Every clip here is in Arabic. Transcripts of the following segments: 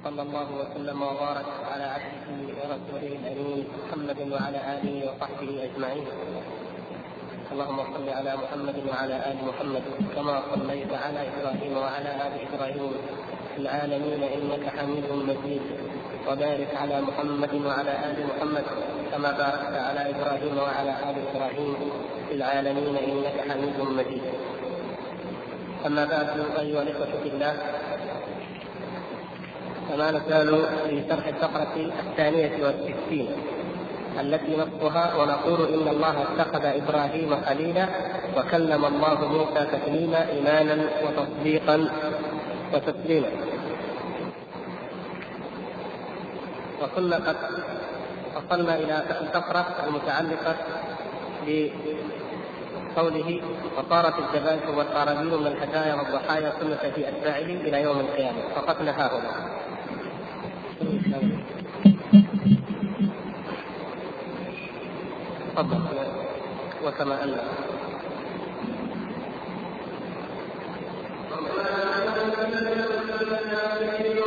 وصلى الله وسلم وبارك على عبده ورسوله الأمين محمد وعلى آله وصحبه أجمعين. اللهم صل على محمد وعلى آل محمد كما صليت على إبراهيم وعلى آل إبراهيم في العالمين إنك حميد مجيد وبارك على محمد وعلى آل محمد كما باركت على إبراهيم وعلى آل إبراهيم في العالمين إنك حميد مجيد. أما بعد أيها الإخوة في الله فما نزال في شرح الفقرة الثانية والستين التي نصها ونقول إن الله اتخذ إبراهيم خليلا وكلم الله موسى تكليما إيمانا وتصديقا وتسليما. وكنا قد وصلنا إلى الفقرة المتعلقة بقوله وصارت الجبائر والقرابين من الهدايا والضحايا سنة في أتباعه إلى يوم القيامة. وقفنا ها تفضل وكما أن Thank.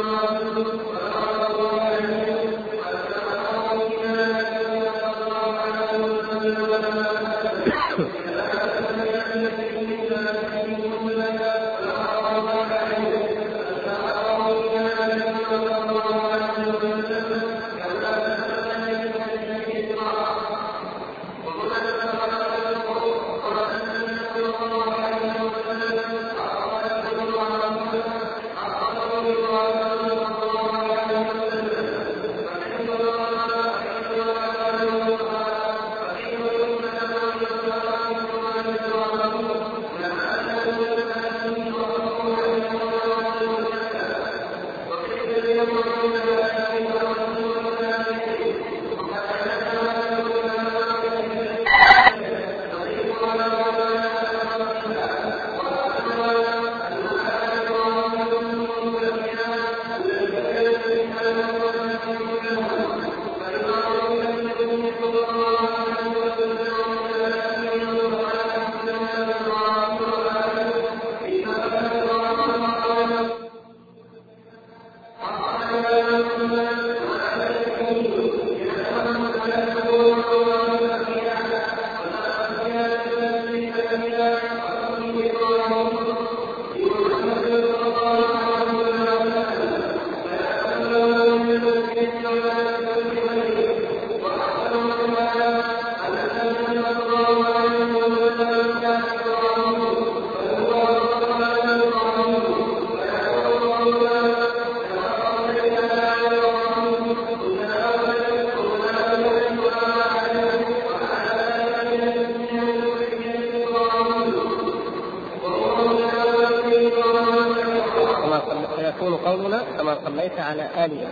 آله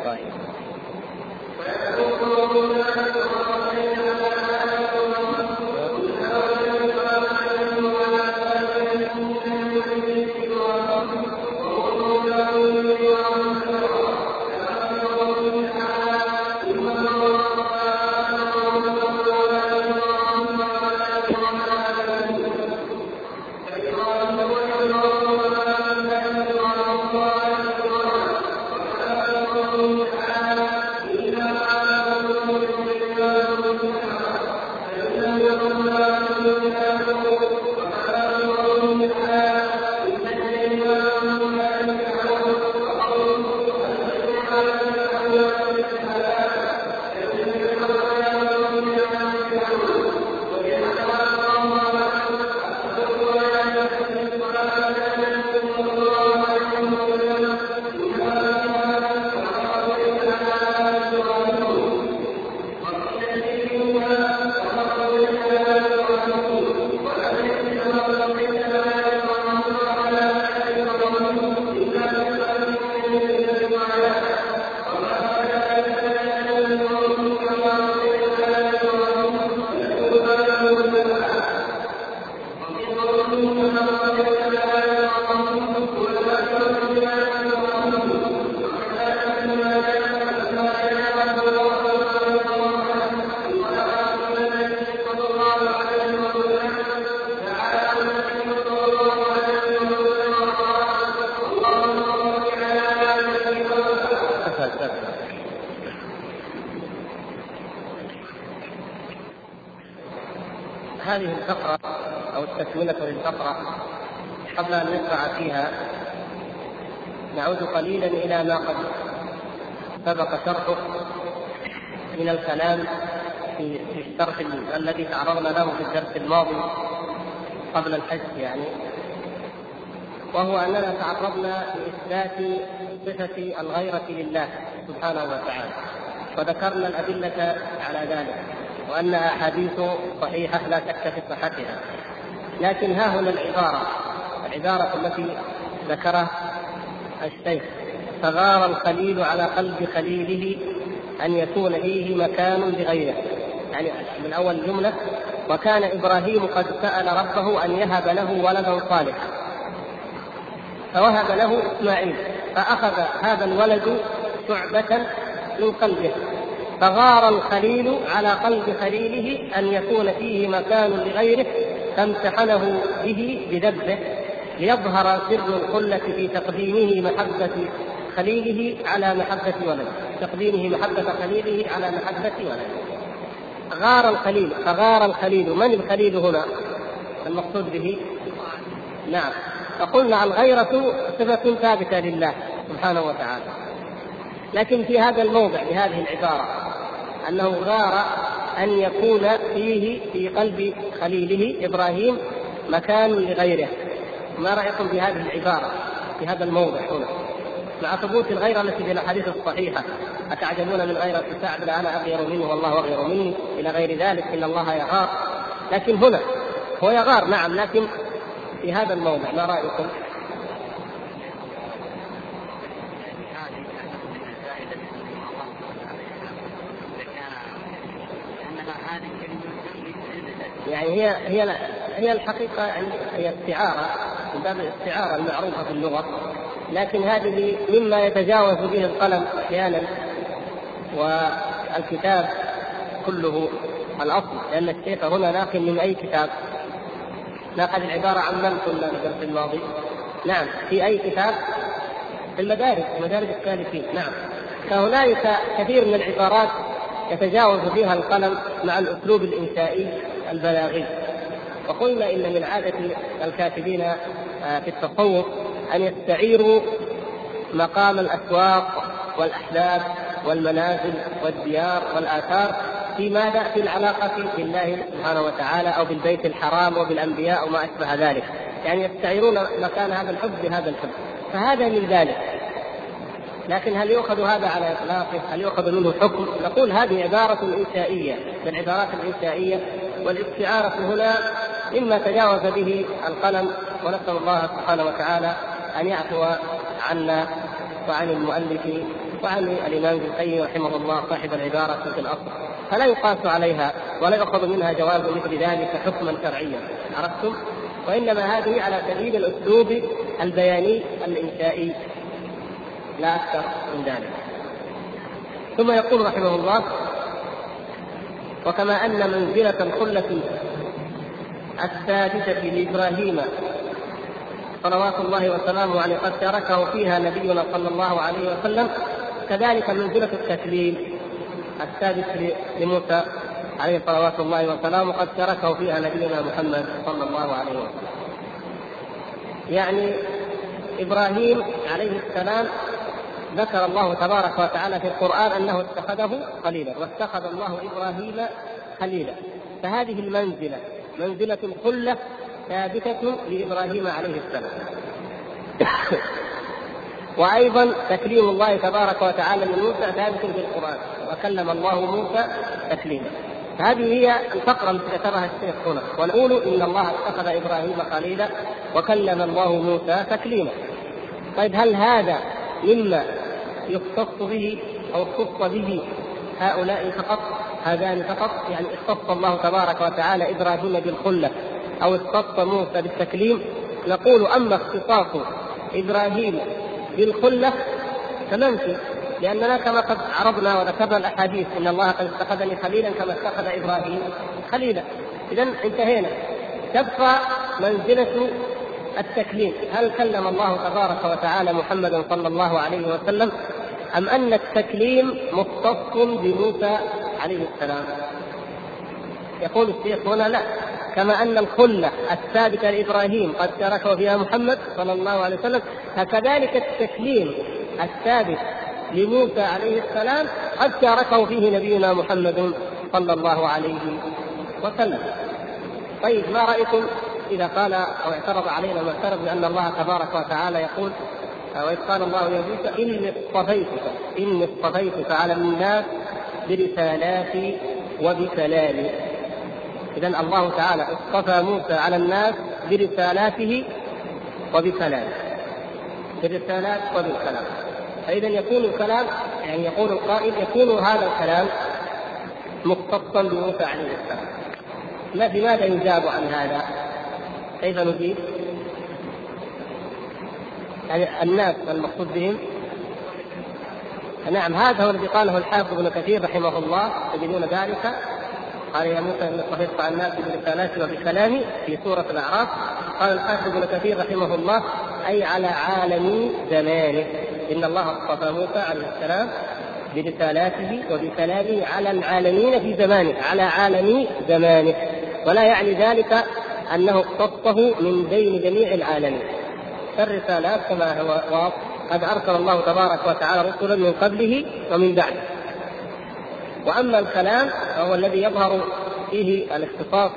هذه الفقرة أو التكملة للفقرة قبل أن نشرع فيها. نعود قليلا إلى ما قد سبق شرحه من الكلام في الشرح الذي تعرضنا له في الدرس الماضي قبل الحج يعني وهو أننا تعرضنا لإثبات صفة الغيرة لله سبحانه وتعالى وذكرنا الأدلة على ذلك. وأنها احاديث صحيحة لا شك في صحتها. لكن ها هنا العبارة العبارة التي ذكرها الشيخ فغار الخليل على قلب خليله أن يكون فيه مكان لغيره. يعني من أول جملة وكان إبراهيم قد سأل ربه أن يهب له ولدا صالحا. فوهب له إسماعيل فأخذ هذا الولد شعبة من قلبه. فغار الخليل على قلب خليله أن يكون فيه مكان لغيره فامتحنه به بذبه ليظهر سر الخلة في تقديمه محبة خليله على محبة ولده. تقديمه محبة خليله على محبة ولده. غار الخليل فغار الخليل. من الخليل هنا؟ المقصود به؟ نعم. فقلنا الغيرة صفة ثابتة لله سبحانه وتعالى. لكن في هذا الموضع بهذه العبارة أنه غار أن يكون فيه في قلب خليله إبراهيم مكان لغيره. ما رأيكم في هذه العبارة في هذا الموضع هنا؟ مع ثبوت الغيرة التي في الأحاديث الصحيحة. أتعجبون من غيرة سعد أنا أغير منه والله أغير مني إلى غير ذلك إن الله يغار. لكن هنا هو يغار نعم لكن في هذا الموضع ما رأيكم؟ يعني هي هي هي الحقيقة يعني هي استعارة من باب الاستعارة المعروفة في اللغة. لكن هذه مما يتجاوز به القلم أحيانا والكتاب كله الأصل لأن الشيخ هنا ناقل من أي كتاب. ناقل العبارة عن من قلنا في الماضي؟ نعم في أي كتاب؟ في المدارس مدارس السالكين نعم. فهنالك كثير من العبارات يتجاوز فيها القلم مع الأسلوب الإنشائي البلاغي. وقلنا إن من عادة الكاتبين آه، في التصوف أن يستعيروا مقام الأسواق والأحداث والمنازل والديار والآثار في ماذا؟ في العلاقة بالله سبحانه وتعالى أو بالبيت الحرام وبالأنبياء وما أشبه ذلك. يعني يستعيرون مكان هذا الحب بهذا الحب. فهذا من ذلك. لكن هل يؤخذ هذا على اطلاقه؟ هل يؤخذ منه حكم؟ نقول هذه عبارة إنشائية من العبارات الإنشائية والاستعارة هنا مما تجاوز به القلم ونسأل الله سبحانه وتعالى أن يعفو عنا وعن المؤلف وعن الإمام ابن القيم رحمه الله صاحب العبارة في الأصل فلا يقاس عليها ولا يؤخذ منها جواز مثل ذلك حكما شرعيا عرفتم؟ وإنما هذه على سبيل الأسلوب البياني الإنشائي لا أكثر من ذلك ثم يقول رحمه الله وكما أن منزلة الخلة السادسة لإبراهيم صلوات الله وسلامه عليه قد تركه فيها نبينا صلى الله عليه وسلم كذلك منزلة التكليم السادس لموسى عليه صلوات الله وسلامه قد تركه فيها نبينا محمد صلى الله عليه وسلم. يعني إبراهيم عليه السلام ذكر الله تبارك وتعالى في القرآن أنه اتخذه خليلا واتخذ الله إبراهيم خليلا. فهذه المنزلة منزلة الخلة ثابتة لإبراهيم عليه السلام. وأيضا تكليم الله تبارك وتعالى لموسى ثابت في القرآن وكلم الله موسى تكليما. هذه هي الفقرة التي ذكرها الشيخ هنا. ونقول إن الله اتخذ إبراهيم خليلا وكلم الله موسى تكليما. طيب هل هذا مما يختص به أو اختص به هؤلاء فقط هذان فقط يعني اختص الله تبارك وتعالى إبراهيم بالخلة أو اختص موسى بالتكليم. نقول أما اختصاص إبراهيم بالخلة فمنفي لأننا كما قد عرضنا وذكرنا الأحاديث إن الله قد اتخذني خليلا كما اتخذ إبراهيم خليلا. إذا انتهينا. تبقى منزلة التكليم هل كلم الله تبارك وتعالى محمدا صلى الله عليه وسلم؟ أم أن التكليم مختص بموسى عليه السلام؟ يقول الشيخ هنا لا. كما أن الخلة الثابتة لإبراهيم قد شاركه فيها محمد صلى الله عليه وسلم فكذلك التكليم الثابت لموسى عليه السلام قد شاركه فيه نبينا محمد صلى الله عليه وسلم. طيب ما رأيكم؟ إذا قال أو اعترض علينا معترض بأن الله تبارك وتعالى يقول وإذ قال الله يا موسى إني اصطفيتك إني اصطفيتك على الناس برسالاتي وبكلامي. إذا الله تعالى اصطفى موسى على الناس برسالاته وبكلامه. بالرسالات وبالكلام فإذا يكون الكلام يعني يقول القائل يكون هذا الكلام مختصا بموسى عليه السلام. ما لماذا يجاب عن هذا؟ كيف نجيب؟ يعني الناس المقصود بهم؟ نعم هذا هو الذي قاله الحافظ ابن كثير رحمه الله. تجدون ذلك؟ قال يا موسى انك صفيت عن الناس برسالاتي وبكلامي في سورة الأعراف. قال الحافظ ابن كثير رحمه الله أي على عالم زمانه. إن الله اصطفى موسى عليه السلام برسالاته وبكلامه على العالمين في زمانه على عالم زمانه. ولا يعني ذلك أنه اختصه من بين جميع العالمين. فالرسالات كما هو واضح قد أرسل الله تبارك وتعالى رسلا من قبله ومن بعده وأما الكلام فهو الذي يظهر فيه الاختصاص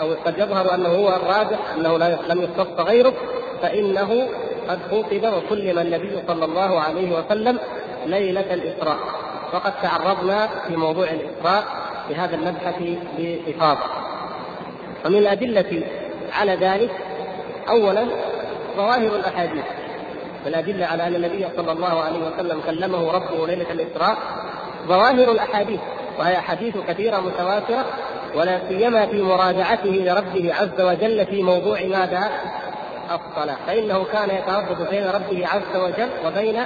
أو قد يظهر أنه هو الراجح أنه لم يختص غيره فإنه قد خطب وكلم النبي صلى الله عليه وسلم ليلة الإسراء. وقد تعرضنا في موضوع الإسراء بهذا المبحث بإفاضة ومن الأدلة على ذلك أولا ظواهر الأحاديث الأدلة على أن النبي صلى الله عليه وسلم كلمه ربه ليلة الإسراء ظواهر الأحاديث وهي أحاديث كثيرة متواترة ولا سيما في مراجعته لربه عز وجل في موضوع ماذا؟ الصلاة فإنه كان يتردد بين ربه عز وجل وبين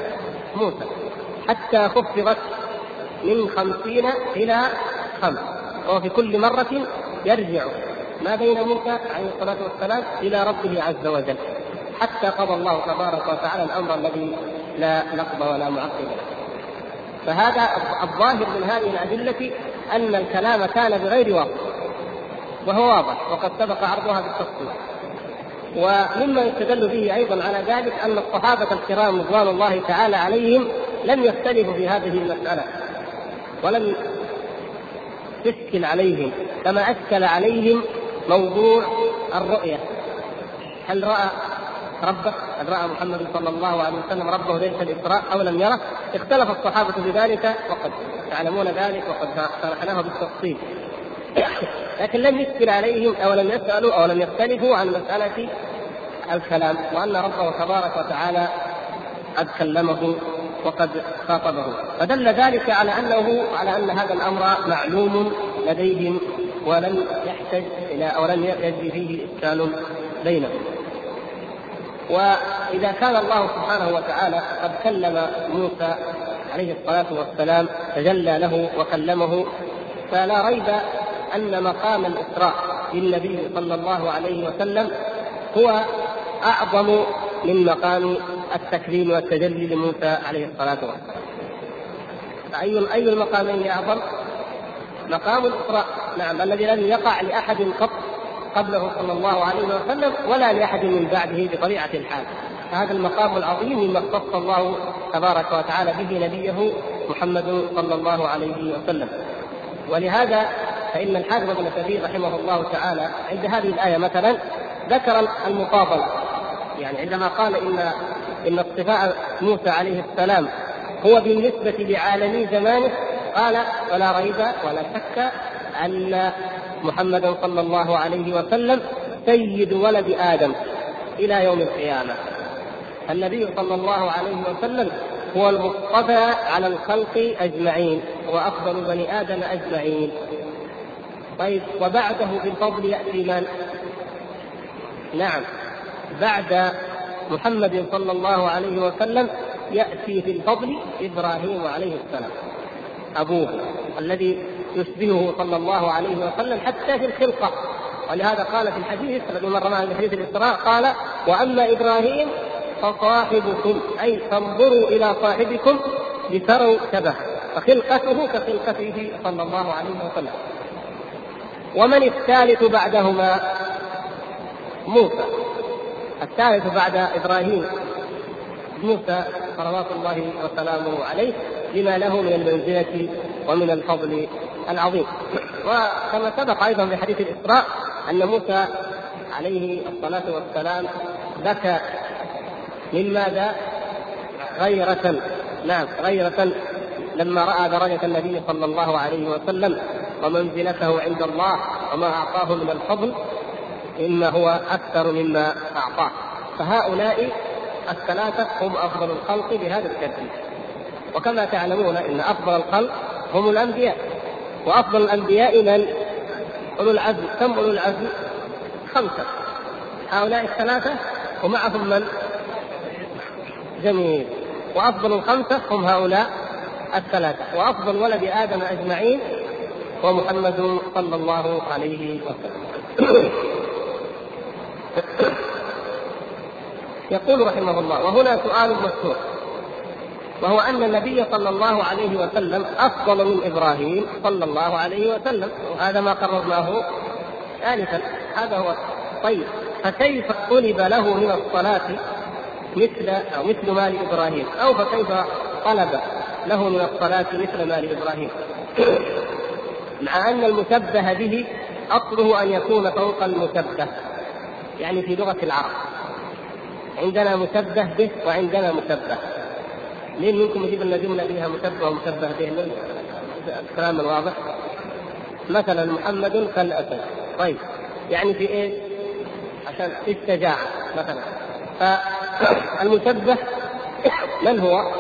موسى حتى خفضت من خمسين إلى خمس وهو في كل مرة يرجع ما بين موسى؟ عليه الصلاة والسلام إلى ربه عز وجل. حتى قضى الله تبارك وتعالى الأمر الذي لا نقض ولا معقب فهذا الظاهر من هذه الأدلة أن الكلام كان بغير وقت وهو واضح وقد سبق عرضها بالتفصيل. ومما يستدل به أيضا على ذلك أن الصحابة الكرام رضوان الله تعالى عليهم لم يختلفوا في هذه المسألة. ولم تشكل عليهم كما أشكل عليهم موضوع الرؤية. هل رأى ربه؟ هل رأى محمد صلى الله عليه وسلم ربه ليله الاسراء أو لم يره؟ اختلف الصحابة في ذلك وقد تعلمون ذلك وقد شرحناه بالتفصيل. لكن لم يشكل عليهم أو لم يسألوا أو لم يختلفوا عن مسألة الكلام وأن ربه تبارك وتعالى قد كلمه وقد خاطبه. فدل ذلك على أنه على أن هذا الأمر معلوم لديهم. ولم يحتج إلى أو لم يجري فيه إشكال بينهم وإذا كان الله سبحانه وتعالى قد كلم موسى عليه الصلاة والسلام تجلى له وكلمه فلا ريب أن مقام الإسراء للنبي صلى الله عليه وسلم هو أعظم من مقام التكريم والتجلي لموسى عليه الصلاة والسلام. اي أي المقامين أعظم؟ مقام الاسراء نعم الذي لم يقع لأحد قط قبله صلى الله عليه وسلم ولا لأحد من بعده بطبيعة الحال. هذا المقام العظيم مما اختص الله تبارك وتعالى به نبيه محمد صلى الله عليه وسلم. ولهذا فإن الحافظ ابن كثير رحمه الله تعالى عند هذه الآية مثلا ذكر المفاضلة يعني عندما قال إن إن اصطفاء موسى عليه السلام هو بالنسبة لعالمي زمانه قال ولا ريب ولا شك أن محمدا صلى الله عليه وسلم سيد ولد آدم إلى يوم القيامة. النبي صلى الله عليه وسلم هو المصطفى على الخلق أجمعين وأفضل بني آدم أجمعين. طيب وبعده بالفضل يأتي من؟ نعم بعد محمد صلى الله عليه وسلم يأتي في الفضل إبراهيم عليه السلام. أبوه الذي يشبهه صلى الله عليه وسلم حتى في الخلقة ولهذا قال في الحديث الذي مر معنا في حديث الإسراء قال وأما إبراهيم فصاحبكم أي فانظروا إلى صاحبكم لتروا شبه فخلقته كخلقته صلى الله عليه وسلم. ومن الثالث بعدهما؟ موسى. الثالث بعد إبراهيم. موسى صلوات الله وسلامه عليه. لما له من المنزلة ومن الفضل العظيم. وكما سبق أيضا في حديث الإسراء أن موسى عليه الصلاة والسلام بكى من ماذا؟ غيرة. نعم غيرة. لما رأى درجة النبي صلى الله عليه وسلم ومنزلته عند الله وما أعطاه من الفضل إما هو أكثر مما أعطاه. فهؤلاء الثلاثة هم أفضل الخلق بهذا الترتيب. وكما تعلمون إن أفضل الخلق هم الأنبياء. وأفضل الأنبياء من؟ أولو العزم. كم أولو العزم؟ خمسة. هؤلاء الثلاثة ومعهم من؟ جميل. وأفضل الخمسة هم هؤلاء الثلاثة. وأفضل ولد آدم أجمعين هو محمد صلى الله عليه وسلم. يقول رحمه الله وهنا سؤال مشهور. وهو أن النبي صلى الله عليه وسلم أفضل من إبراهيم صلى الله عليه وسلم. وهذا ما قررناه آنفا. هذا هو طيب. فكيف طلب له من الصلاة مثل أو مثل مال إبراهيم؟ أو فكيف طلب له من الصلاة مثل مال إبراهيم؟ مع أن المشبه به أصله أن يكون فوق المشبه يعني في لغة العرب. عندنا مشبه به وعندنا مشبه. مين منكم يجيب لنا جملة فيها مشبه ومشبه به الكلام الواضح. مثلا محمد كالأسد طيب. يعني في إيش؟ عشان في الشجاعة مثلا. فالمشبه من هو؟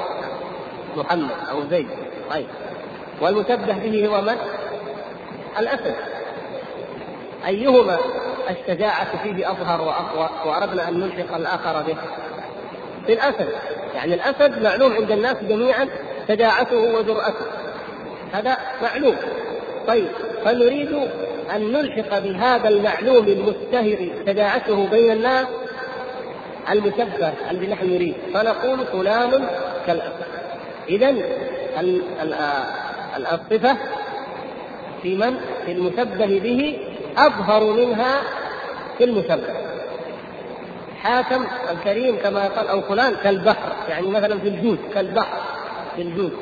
محمد أو زيد. طيب. والمشبه به هو من؟ الأسد. أيهما الشجاعة فيه أظهر وأقوى؟ وأردنا أن نلحق الآخر به. الأسد. يعني الأسد معلوم عند الناس جميعا شجاعته وجرأته. هذا معلوم. طيب فنريد أن نلحق بهذا المعلوم المشتهر شجاعته بين الناس المشبه الذي نحن نريد. فنقول فلان كالأسد. إذا الصفة في من؟ في المشبه به أظهر منها في المشبه حاتم الكريم كما قال أو فلان كالبحر يعني مثلا في الجود كالبحر في الجود.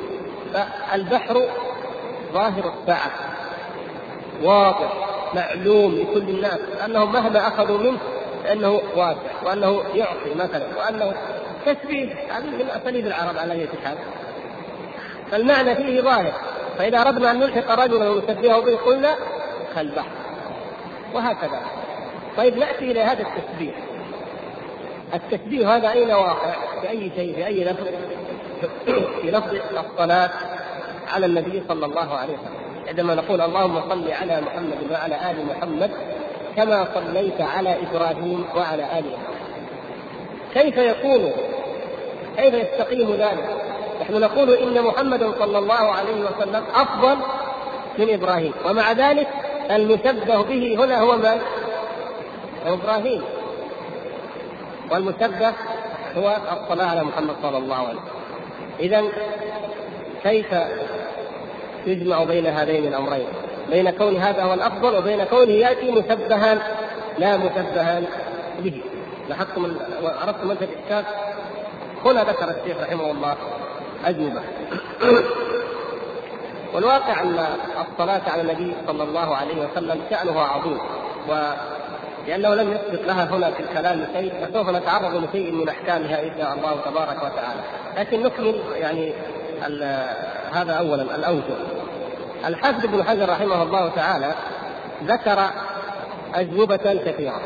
فالبحر ظاهر السعة واضح معلوم لكل الناس أنهم مهما أخذوا منه فإنه واسع وأنه يعطي مثلا وأنه تشبيه هذه من أساليب العرب على أي حال. فالمعنى فيه ظاهر فإذا أردنا أن نلحق رجلا ونشبهه به قلنا كالبحر وهكذا. طيب نأتي إلى هذا التشبيه التشبيه هذا أين واقع؟ في أي شيء في أي لفظ؟ في لفظ الصلاة على النبي صلى الله عليه وسلم عندما نقول اللهم صل على محمد وعلى آل محمد كما صليت على إبراهيم وعلى آل محمد كيف يكون كيف يستقيم ذلك؟ نحن نقول إن محمدا صلى الله عليه وسلم أفضل من إبراهيم ومع ذلك المشبه به هنا هو من؟ إبراهيم والمشبه هو الصلاة على محمد صلى الله عليه وسلم. إذا كيف يجمع بين هذين الأمرين؟ بين كون هذا هو الأفضل وبين كونه يأتي مشبها لا مشبها به. لاحظتم عرفتم انت الإشكال؟ هنا ذكر الشيخ رحمه الله أجوبة. والواقع أن الصلاة على النبي صلى الله عليه وسلم شأنها عظيم و لأنه لم يسبق لها هنا في الكلام شيء فسوف نتعرض لشيء من أحكامها إن شاء الله تبارك وتعالى. لكن نكمل يعني هذا اولا الأوجه. الحافظ ابن حجر رحمه الله تعالى ذكر أجوبة كثيرة.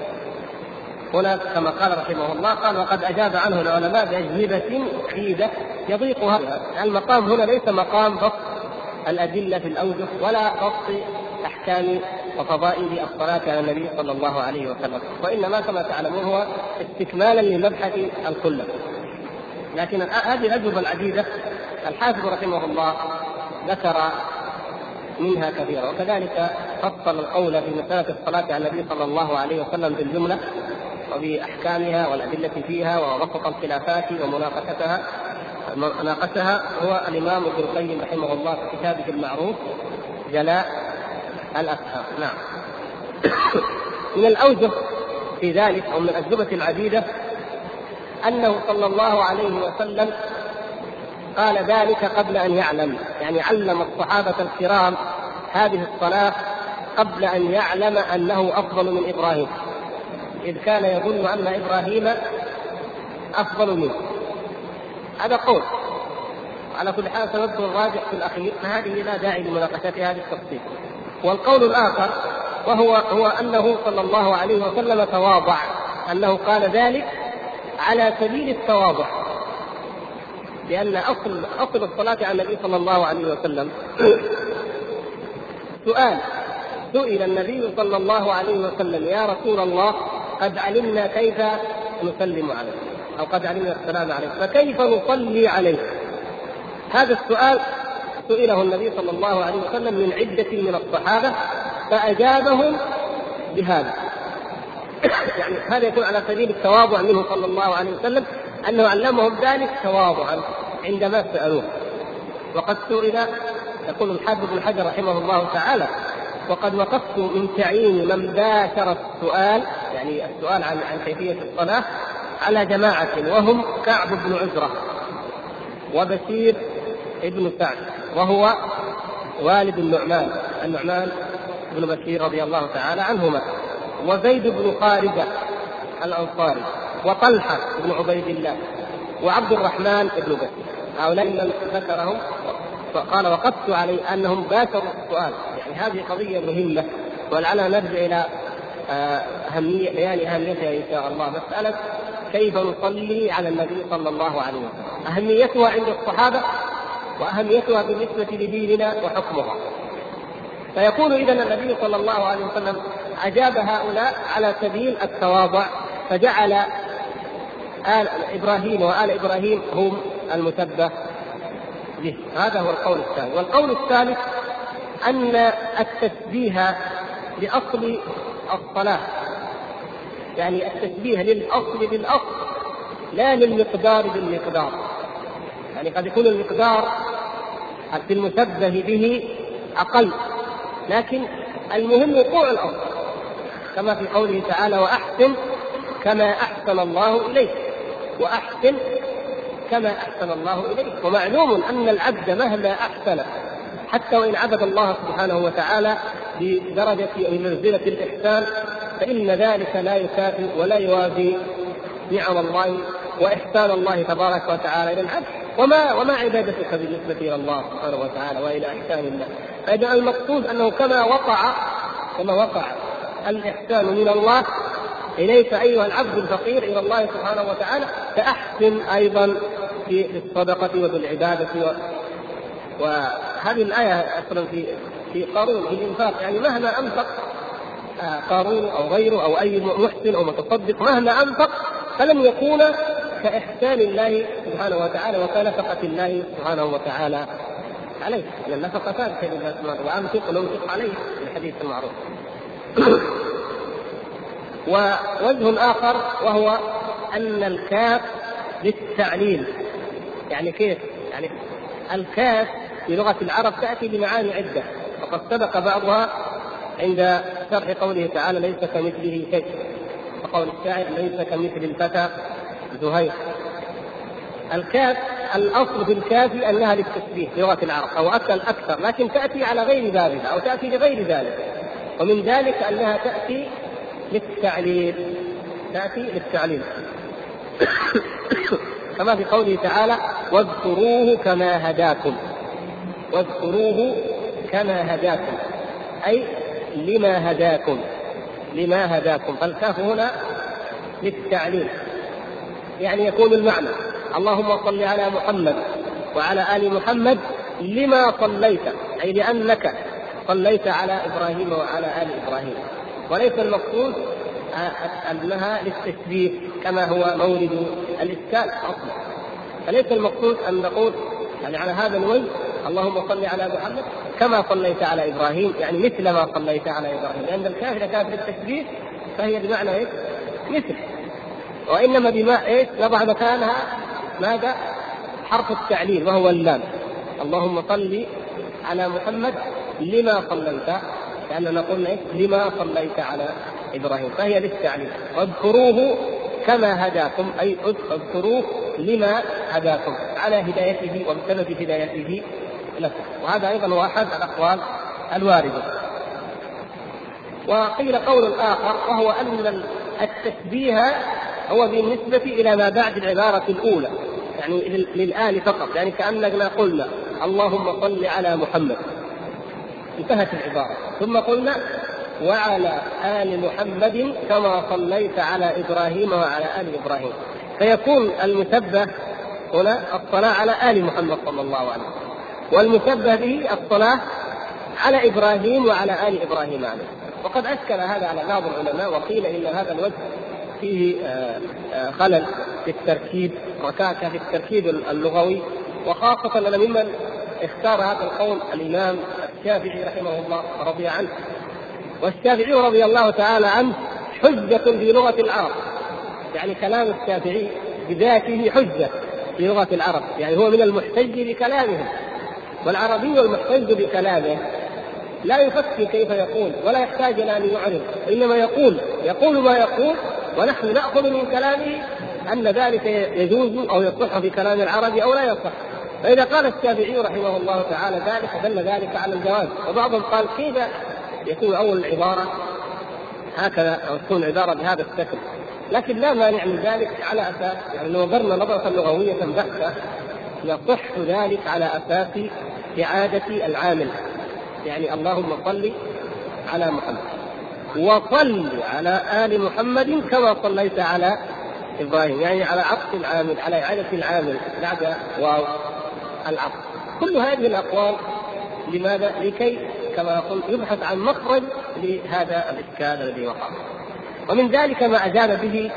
هنا كما قال رحمه الله قال وقد أجاب عنه العلماء بأجوبة عيده يضيقها. المقام هنا ليس مقام بسط الأدلة في الأوجه ولا بسط أحكام وفضائل الصلاة على النبي صلى الله عليه وسلم وإنما كما تعلمون هو استكمالا لمبحث الكلة لكن هذه الاجوبه العديدة الحافظ رحمه الله ذكر منها كثيرا وكذلك فصل القول في مسألة الصلاة على النبي صلى الله عليه وسلم بالجملة وبأحكامها والأدلة فيها ووسط الخلافات ومناقشتها. ناقشها هو الإمام ابن القيم رحمه الله في كتابه المعروف جلاء الأفهام نعم. من الأوجه في ذلك أو من الأجوبة العديدة أنه صلى الله عليه وسلم قال ذلك قبل أن يعلم. يعني علم الصحابة الكرام هذه الصلاة قبل أن يعلم أنه أفضل من إبراهيم. إذ كان يظن أن إبراهيم أفضل منه. هذا قول. على كل حال سنذكر الراجح في الأخير فهذه لا داعي لمناقشة هذه التفصيل. والقول الآخر وهو هو أنه صلى الله عليه وسلم تواضع أنه قال ذلك على سبيل التواضع. لأن أصل أصل الصلاة على النبي صلى الله عليه وسلم. سؤال سئل النبي صلى الله عليه وسلم يا رسول الله قد علمنا كيف نسلم عليك؟ أو قد علمنا السلام عليك. فكيف نصلي عليك؟ هذا السؤال سئله النبي صلى الله عليه وسلم من عدة من الصحابة فأجابهم بهذا. يعني هذا يكون على سبيل التواضع منه صلى الله عليه وسلم أنه علمهم ذلك تواضعا عندما سألوه. وقد سئل يقول الحافظ بن حجر رحمه الله تعالى وقد وقفت من تعيين من باشر السؤال يعني السؤال عن عن كيفية الصلاة على جماعة وهم كعب بن عزرة وبشير ابن سعد وهو والد النعمان النعمان بن بشير رضي الله تعالى عنهما وزيد بن خارجة الأنصاري وطلحة بن عبيد الله وعبد الرحمن بن بشير. هؤلاء من ذكرهم فقال وقفت علي أنهم باشروا السؤال. يعني هذه قضية مهمة ولعلنا نرجع آه، أهمية بيان أهميتها إن شاء الله. مسألة كيف نصلي على النبي صلى الله عليه وسلم. أهميتها عند الصحابة وأهميتها بالنسبة لديننا وحكمها. فيكون إذا النبي صلى الله عليه وسلم أجاب هؤلاء على سبيل التواضع فجعل آل إبراهيم وآل إبراهيم هم المسبة به. هذا هو القول الثاني. والقول الثالث أن التشبيه لأصل الصلاة. يعني التشبيه للأصل بالأصل لا للمقدار بالمقدار. يعني قد يكون المقدار في المشبه به أقل لكن المهم وقوع الأصل كما في قوله تعالى وأحسن كما أحسن الله إليك وأحسن كما أحسن الله اليه ومعلوم أن العبد مهما أحسن حتى وإن عبد الله سبحانه وتعالى بدرجه منزلة الإحسان فإن ذلك لا يكافئ ولا يوازي نعم الله وإحسان الله تبارك وتعالى. إلى العبد وما وما عبادتك بالنسبة إلى الله سبحانه وتعالى وإلى إحسان الله؟ فإذا المقصود أنه كما وقع كما وقع الإحسان من الله إليك أيها العبد الفقير إلى الله سبحانه وتعالى فأحسن أيضا في الصدقة وفي العبادة و... وهذه الآية أصلا في في قارون في الانفاق يعني مهما أنفق آه، قارون أو غيره أو أي محسن أو متصدق مهما أنفق فلن يكون كإحسان الله سبحانه وتعالى وكنفقة الله سبحانه وتعالى عليه. لأن النفقة ثابتة لله سبحانه وأنفق ننفق عليه في الحديث المعروف. ووجه آخر وهو أن الكاف للتعليل. يعني كيف؟ يعني الكاف في لغة العرب تأتي بمعاني عدة وقد سبق بعضها عند شرح قوله تعالى ليس كمثله شيء وقول الشاعر ليس كمثل الفتى زهير الكاف الأصل في الكاف أنها للتشبيه لغه العرب أو أكثر لكن تأتي على غير ذلك أو تأتي لغير ذلك ومن ذلك أنها تأتي للتعليل تأتي للتعليل. كما في قوله تعالى واذكروه كما هداكم واذكروه كما هداكم. أي لما هداكم. لما هداكم. فالكاف هنا للتعليل. يعني يكون المعنى. اللهم صل على محمد وعلى آل محمد لما صليت. أي لأنك صليت على إبراهيم وعلى آل إبراهيم. وليس المقصود أنها للتشبيه كما هو مولد الاسكان أصلا. فليس المقصود أن نقول يعني على هذا الوجه اللهم صل على محمد كما صليت على إبراهيم يعني مثل ما صليت على إبراهيم لأن الكاف اذا كانت للتشبيه فهي بمعنى إيش؟ مثل وإنما بما إيش نضع مكانها ماذا؟ حرف التعليل وهو اللام اللهم صل على محمد لما صليت لأننا قلنا إيش؟ لما صليت على إبراهيم فهي للتعليل واذكروه كما هداكم أي اذكروه لما هداكم على هدايته وبسبب هدايته لكم. وهذا أيضا هو أحد الأقوال الواردة. وقيل قول اخر وهو أن التشبيه هو بالنسبة إلى ما بعد العبارة الأولى يعني للآل فقط يعني كأننا قلنا اللهم صل على محمد. انتهت العبارة. ثم قلنا وعلى آل محمد كما صليت على إبراهيم وعلى آل إبراهيم. فيكون المسبه هنا الصلاة على آل محمد صلى الله عليه وسلم. والمسبه به الصلاة على إبراهيم وعلى آل إبراهيم عليه. وقد أشكل هذا على بعض العلماء وقيل إن هذا الوجه فيه آه، آه، خلل في التركيب ركاكة في التركيب اللغوي. وخاصة أن ممن اختار هذا القول الإمام الشافعي رحمه الله رضي عنه. والشافعي رضي الله تعالى عنه حجة في لغة العرب. يعني كلام الشافعي بذاته حجة في لغة العرب. يعني هو من المحتج بكلامهم. والعربي المحتج بكلامه. لا يفكر كيف يقول ولا يحتاج إلى ان يعرض إنما يقول يقول ما يقول ونحن نأخذ من كلامه أن ذلك يجوز أو يصح في كلام العربي أو لا يصح. فإذا قال الشافعي رحمه الله تعالى ذلك دل ذلك على الجواز. وبعضهم قال كيف يكون أول العبارة؟ هكذا أو تكون العبارة بهذا الشكل. لكن لا مانع من ذلك على أساس يعني لو نظرنا نظرة لغوية بحته يصح ذلك على أساس إعادة العامل يعني اللهم صل على محمد. وصل على آل محمد كما صليت على إبراهيم. يعني على عطف العامل على إعادة العامل بعد واو العطف كل هذه الأقوال لماذا؟ لكي كما قلت يبحث عن مخرج لهذا الإشكال الذي وقع. ومن ذلك ما أجاب به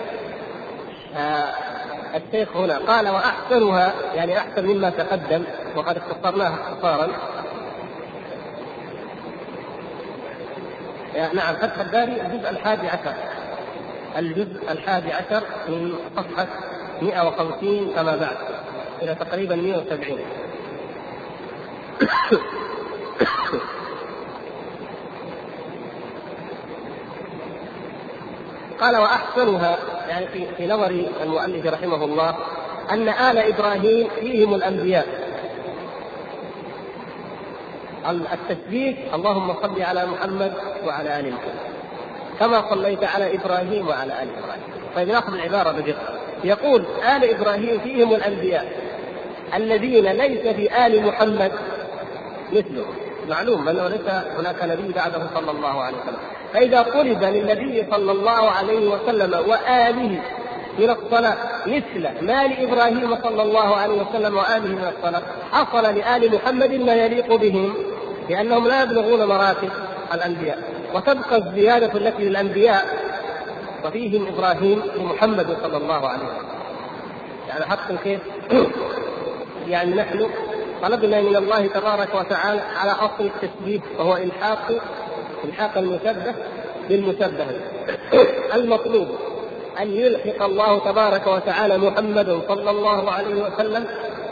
آه الشيخ هنا قال وأحسنها يعني أحسن مما تقدم وقد اختصرناها اختصارا. نعم فتح الباري الجزء الحادي عشر. الجزء الحادي عشر من صفحة 150 كما بعد إلى تقريبا 170 قال وأحسنها يعني في في نظر المؤلف رحمه الله أن آل إبراهيم فيهم الأنبياء. التثبيت اللهم صل على محمد وعلى آل محمد. كما صليت على إبراهيم وعلى آل إبراهيم. طيب نأخذ العبارة بدقة. يقول آل إبراهيم فيهم الأنبياء الذين ليس في آل محمد مثله معلوم انه ليس هناك نبي بعده صلى الله عليه وسلم. فإذا طلب للنبي صلى الله عليه وسلم وآله من الصلاة مثل ما لإبراهيم صلى الله عليه وسلم وآله من الصلاة حصل لآل محمد ما يليق بهم لأنهم لا يبلغون مراتب الأنبياء وتبقى الزيادة التي للأنبياء وفيهم إبراهيم لمحمد صلى الله عليه وسلم. يعني حتى كيف يعني نحن طلبنا من الله تبارك وتعالى على أصل التشبيه وهو إلحاق الحاق المشبه بالمشبه المطلوب أن يلحق الله تبارك وتعالى محمد صلى الله عليه وسلم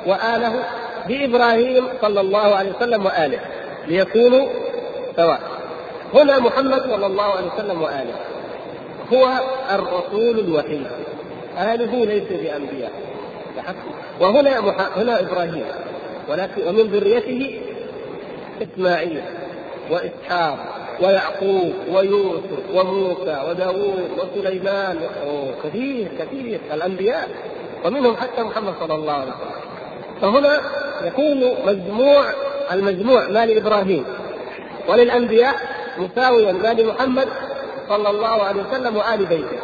وآله بإبراهيم صلى الله عليه وسلم وآله ليكونوا سواء. هنا محمد صلى الله عليه وسلم وآله هو الرسول الوحيد. آله ليس بأنبياء. وهنا هنا إبراهيم. ولكن ومن ذريته إسماعيل وإسحاق ويعقوب ويوسف وموسى وداوود وسليمان كثير كثير الأنبياء. ومنهم حتى محمد صلى الله عليه وسلم. فهنا يكون مجموع المجموع ما لإبراهيم. وللأنبياء مساويا ما لمحمد صلى الله عليه وسلم وآل بيته.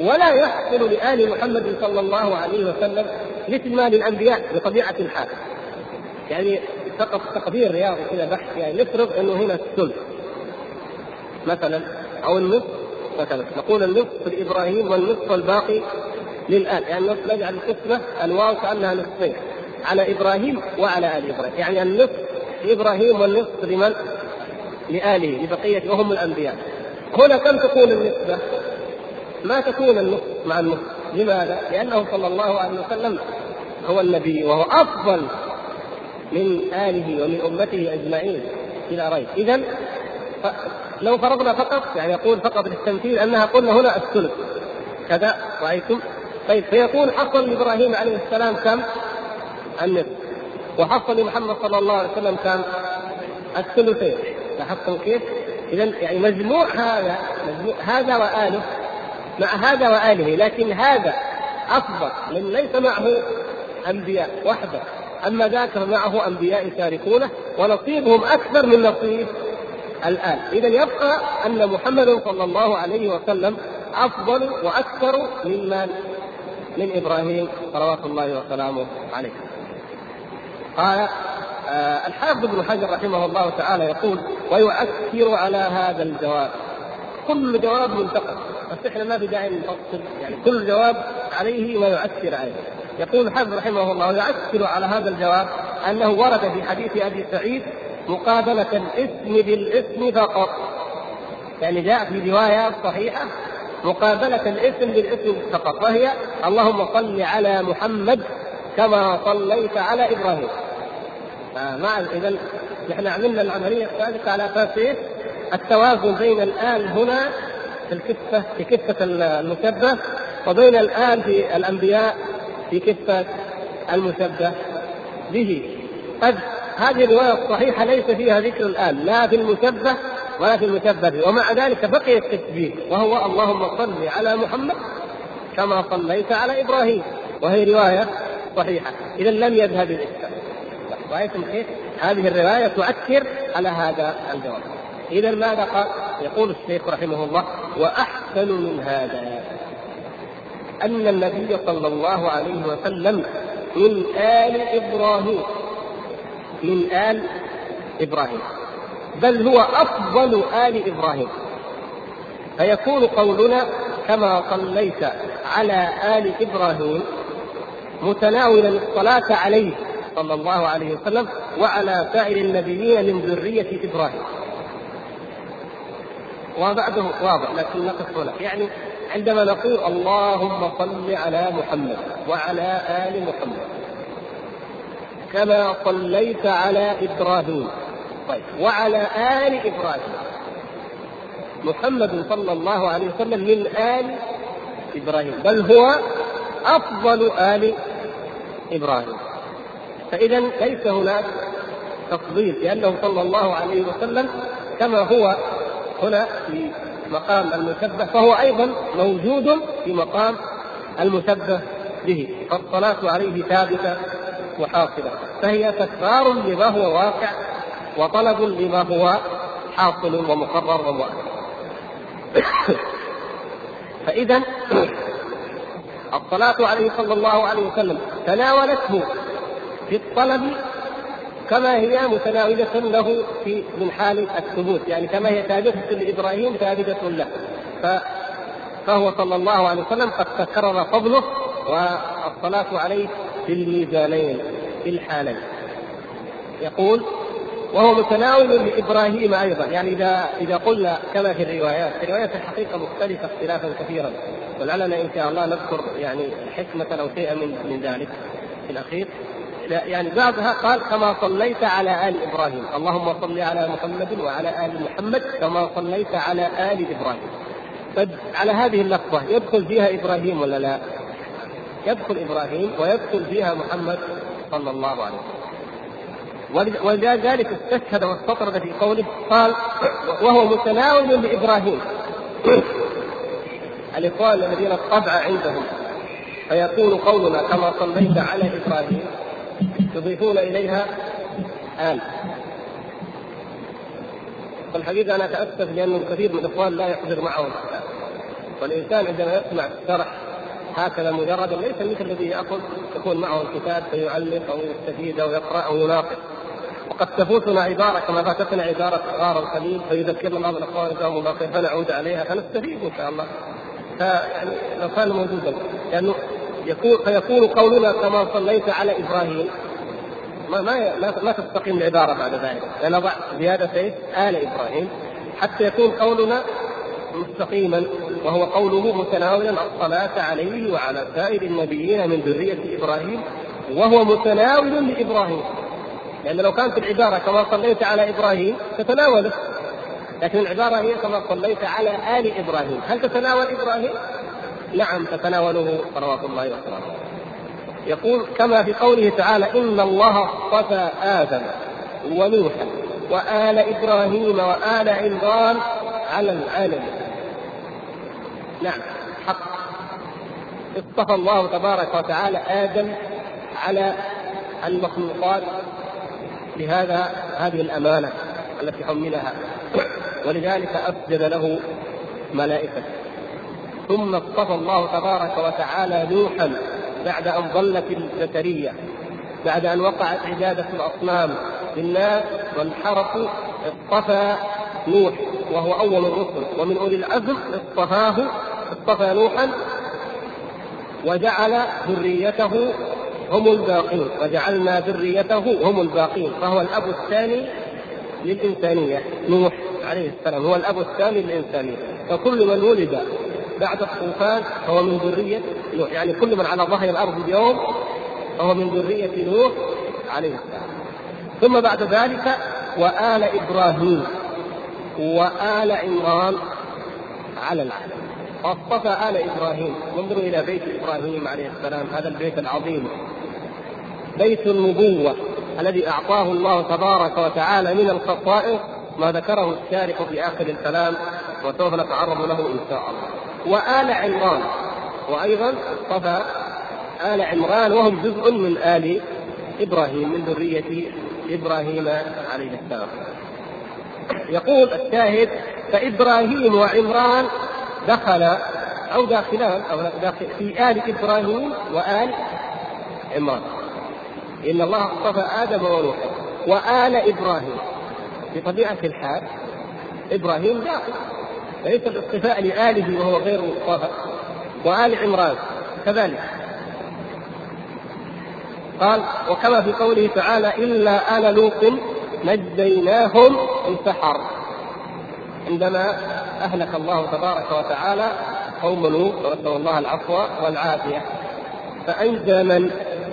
ولا يحصل لآل محمد صلى الله عليه وسلم مثل ما للأنبياء بطبيعة الحال. يعني فقط تقدير رياضي كذا بحث يعني نفرض إنه هنا الثلث مثلا أو النصف مثلا نقول النصف لابراهيم والنصف الباقي للآن يعني نجعل القسمة الواو كأنها نصفين على إبراهيم وعلى آل إبراهيم يعني النصف لإبراهيم والنصف لمن؟ لآله لبقية وهم الأنبياء هنا كم تكون النسبة؟ ما تكون النصف مع النصف لماذا؟ لأنه صلى الله عليه وسلم هو النبي وهو أفضل من آله ومن أمته أجمعين بلا ريب إذا لو فرضنا فقط يعني يقول فقط للتمثيل أنها قلنا هنا الثلث كذا رأيتم طيب فيكون حصل لإبراهيم عليه السلام كم؟ النصف وحصل لمحمد صلى الله عليه وسلم كم؟ الثلثين لاحظتم كيف؟ إذا يعني مجموع هذا مجموع هذا وآله مع هذا وآله لكن هذا أفضل من ليس معه أنبياء وحده أما ذاك معه أنبياء يشاركونه ونصيبهم أكثر من نصيب الآن. إذا يبقى أن محمد صلى الله عليه وسلم أفضل وأكثر ممن؟ من إبراهيم صلوات الله وسلامه عليه. قال آه الحافظ ابن حجر رحمه الله تعالى يقول ويؤثر على هذا الجواب. كل جواب منتقد. بس إحنا ما في داعي نفصل. يعني كل جواب عليه ما يؤثر عليه. يقول الحافظ رحمه الله يؤثر على هذا الجواب أنه ورد في حديث أبي سعيد مقابلة الاسم بالاسم فقط. يعني جاء في رواية صحيحة. مقابلة الاسم بالاسم فقط. وهي اللهم صل على محمد كما صليت على إبراهيم. فمع إذا نحن عملنا العملية السابقه على أساس؟ التوازن بين الان هنا في الكفة في كفة المشبه وبين الان في الأنبياء في كفة المشبه به. قد هذه الرواية الصحيحة ليس فيها ذكر الآن لا في المشبه ولا في المشبه به ومع ذلك بقي التشبيه وهو اللهم صل على محمد كما صليت على إبراهيم وهي رواية صحيحة اذا لم يذهب الاشكال رأيتم كيف؟ هذه الرواية تؤثر على هذا الجواب اذا ماذا قال؟ يقول الشيخ رحمه الله وأحسن من هذا أن النبي صلى الله عليه وسلم من آل إبراهيم من آل إبراهيم. بل هو أفضل آل إبراهيم. فيكون قولنا كما صليت على آل إبراهيم متناولا الصلاة عليه صلى الله عليه وسلم وعلى سائر النبيين من ذرية إبراهيم. وبعده واضح لكن نقف هنا. يعني عندما نقول اللهم صل على محمد وعلى آل محمد. كما صليت على إبراهيم. طيب وعلى آل إبراهيم. محمد صلى الله عليه وسلم من آل إبراهيم. بل هو أفضل آل إبراهيم. فإذا ليس هناك تفضيل لأنه صلى الله عليه وسلم كما هو هنا في مقام المشبه فهو أيضا موجود في مقام المشبه به. فالصلاة عليه ثابتة وحاصلة. فهي تكرار لما هو واقع وطلب لما هو حاصل ومقرر ومؤكد. فإذا الصلاة عليه صلى الله عليه وسلم تناولته في الطلب كما هي متناولة له في من حال الثبوت. يعني كما هي ثابتة لإبراهيم ثابتة له. فهو صلى الله عليه وسلم قد تكرر فضله والصلاة عليه في الميزانين في الحالين. يقول وهو متناول لإبراهيم أيضا. يعني إذا إذا قلنا كما في الروايات الروايات الحقيقة مختلفة اختلافا كثيرا. ولعلنا إن شاء الله نذكر يعني حكمة أو شيئا من من ذلك في الأخير. يعني بعضها قال كما صليت على آل إبراهيم. اللهم صل على محمد وعلى آل محمد كما صليت على آل إبراهيم. على هذه اللفظة يدخل فيها إبراهيم ولا لا؟ يدخل إبراهيم ويدخل فيها محمد صلى الله عليه وسلم. ولذلك استشهد واستطرد في قوله قال وهو متناول لإبراهيم. الإخوان الذين الطبع عندهم فيكون قولنا كما صليت على إبراهيم يضيفون إليها آل. والحقيقة أنا أتأسف لأن الكثير من الإخوان لا يحضر معهم الكتاب والإنسان عندما يسمع الشرح هكذا مجردا ليس مثل الذي يأخذ يكون معه الكتاب فيعلق أو يستفيد أو يقرأ أو يناقش. وقد تفوتنا عبارة كما فاتتنا عبارة غار الخليل فيذكرنا بعض الأخوان جزاهم الله خير فنعود عليها فنستفيد إن شاء الله. فيعني لو كان موجودا لأنه يكون فيكون قولنا كما صليت على إبراهيم. ما ما ما تستقيم العبارة بعد ذلك. لنضع زيادة؟ آل إبراهيم. حتى يكون قولنا مستقيما وهو قوله متناولا الصلاة عليه وعلى سائر النبيين من ذرية إبراهيم وهو متناول لإبراهيم. لأن لو كانت العبارة كما صليت على إبراهيم تتناوله لكن العبارة هي كما صليت على آل إبراهيم. هل تتناول إبراهيم؟ نعم تتناوله صلوات الله وسلامه يقول كما في قوله تعالى إن الله اصطفى آدم ونوحا وآل إبراهيم وآل عمران على العالم. نعم حق. اصطفى الله تبارك وتعالى آدم على المخلوقات لهذا هذه الأمانة التي حملها. ولذلك أسجد له ملائكة. ثم اصطفى الله تبارك وتعالى نوحا بعد أن ظلت البشرية بعد أن وقعت عبادة الأصنام للناس وانحرفوا اصطفى نوح وهو أول الرسل ومن أولي العزم اصطفاه اصطفى نوحا وجعل ذريته هم الباقين وجعلنا ذريته هم الباقين فهو الأب الثاني للإنسانية نوح عليه السلام هو الأب الثاني للإنسانية فكل من ولد بعد الطوفان فهو من ذرية نوح يعني كل من على ظهر الأرض اليوم فهو من ذرية نوح عليه السلام. ثم بعد ذلك وآل إبراهيم. وآل عمران على العالم. وأصطفى آل إبراهيم. انظروا إلى بيت إبراهيم عليه السلام هذا البيت العظيم. بيت النبوة الذي أعطاه الله تبارك وتعالى من الخصائص ما ذكره الشارح في آخر الكلام وسوف نتعرض له إن شاء الله. وآل عمران. وأيضا أصطفى آل عمران وهم جزء من آل إبراهيم من ذرية إبراهيم عليه السلام. يقول الشاهد فإبراهيم وعمران دخل أو داخلان أو داخل في آل إبراهيم وآل عمران. إن الله اصطفى آدم ونوحا وآل إبراهيم. بطبيعة الحال إبراهيم داخل ليس الاصطفاء لآله وهو غير مصطفى وآل عمران كذلك. قال وكما في قوله تعالى إلا آل لوط نجيناهم السحر عندما أهلك الله تبارك وتعالى قوم لوط ونسأل الله العفو والعافية. فأنجى من؟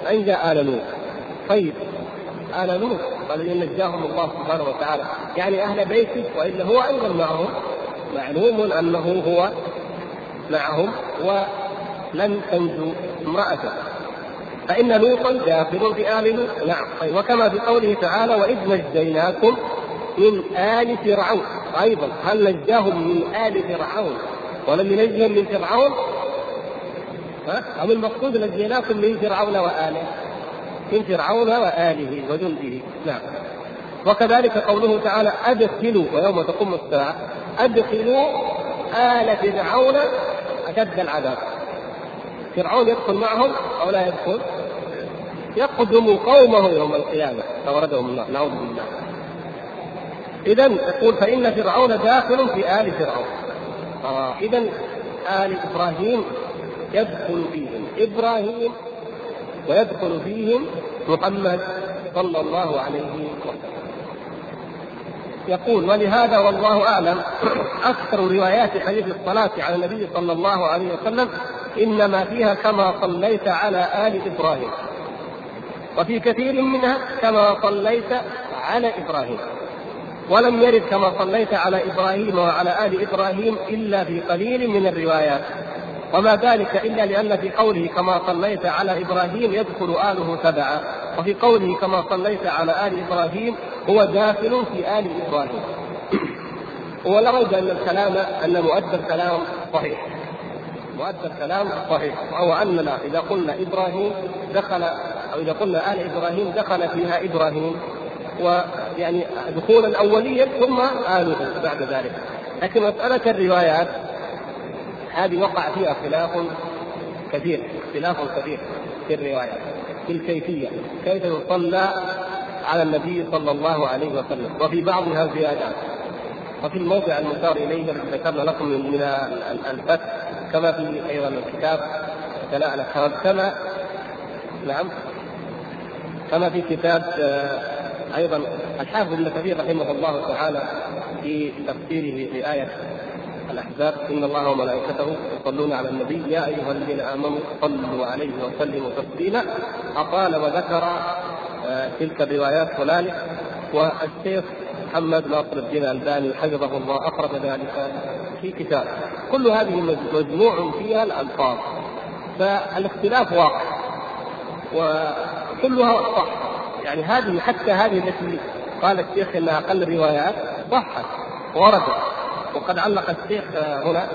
أنجى آل لوط طيب آل لوط الذين نجاهم الله سبحانه وتعالى. يعني أهل بيته وإلا هو أيضا معهم. معلوم أنه هو معهم ولم تنجو امرأته. فإن لوطا داخل في آل لوط نعم طيب وكما في قوله تعالى وإذ نجيناكم من آل فرعون أيضا هل نجاهم من آل فرعون ولم ينجهم من فرعون؟ ها؟ أم المقصود نجيناكم من فرعون وآله؟ من فرعون وآله وجنده نعم وكذلك قوله تعالى أدخلوا ويوم تقوم الساعة أدخلوا آل فرعون أشد العذاب فرعون يدخل معهم أو لا يدخل؟ يقدم قومه يوم القيامة فوردهم الله نعوذ بالله. إذا يقول فإن فرعون داخل في آل فرعون. آه إذا آل إبراهيم يدخل فيهم. إبراهيم ويدخل فيهم محمد صلى الله عليه وسلم. يقول ولهذا والله أعلم أكثر روايات حديث الصلاة على النبي صلى الله عليه وسلم إنما فيها كما صليت على آل إبراهيم. وفي كثير منها كما صليت على إبراهيم. ولم يرد كما صليت على إبراهيم وعلى آل إبراهيم إلا في قليل من الروايات. وما ذلك إلا لأن في قوله كما صليت على إبراهيم يدخل آله تبعا. وفي قوله كما صليت على آل إبراهيم هو داخل في آل إبراهيم. ولا ريب أن الكلام أن مؤدى الكلام صحيح. مؤدى الكلام صحيح. وهو أننا إذا قلنا إبراهيم دخل أو إذا قلنا آل إبراهيم دخل فيها إبراهيم. ويعني دخولا اوليا ثم اله بعد ذلك. لكن مسألة الروايات هذه وقع فيها خلاف كثير اختلاف كثير في الروايات في الكيفية كيف يصلى على النبي صلى الله عليه وسلم؟ وفي بعضها زيادات وفي الموضع المشار إليه ذكرنا لكم من الفتح كما في أيضا الكتاب ثناء الاحكام كما نعم. كما في كتاب آه، أيضا الحافظ ابن كثير رحمه الله تعالى في تفسيره لايه الأحزاب إن الله وملائكته يصلون على النبي يا أيها الذين آمنوا صلوا عليه وسلموا تسليما. اطال وذكر آه، تلك الروايات هنالك والشيخ محمد ناصر الدين الألباني حفظه الله أخرج ذلك في كتاب. كل هذه مجموع فيها الألفاظ فالاختلاف واقع وكلها صح. يعني هذه حتى هذه التي قال الشيخ إنها أقل روايات صحت وردت وقد علق الشيخ هنا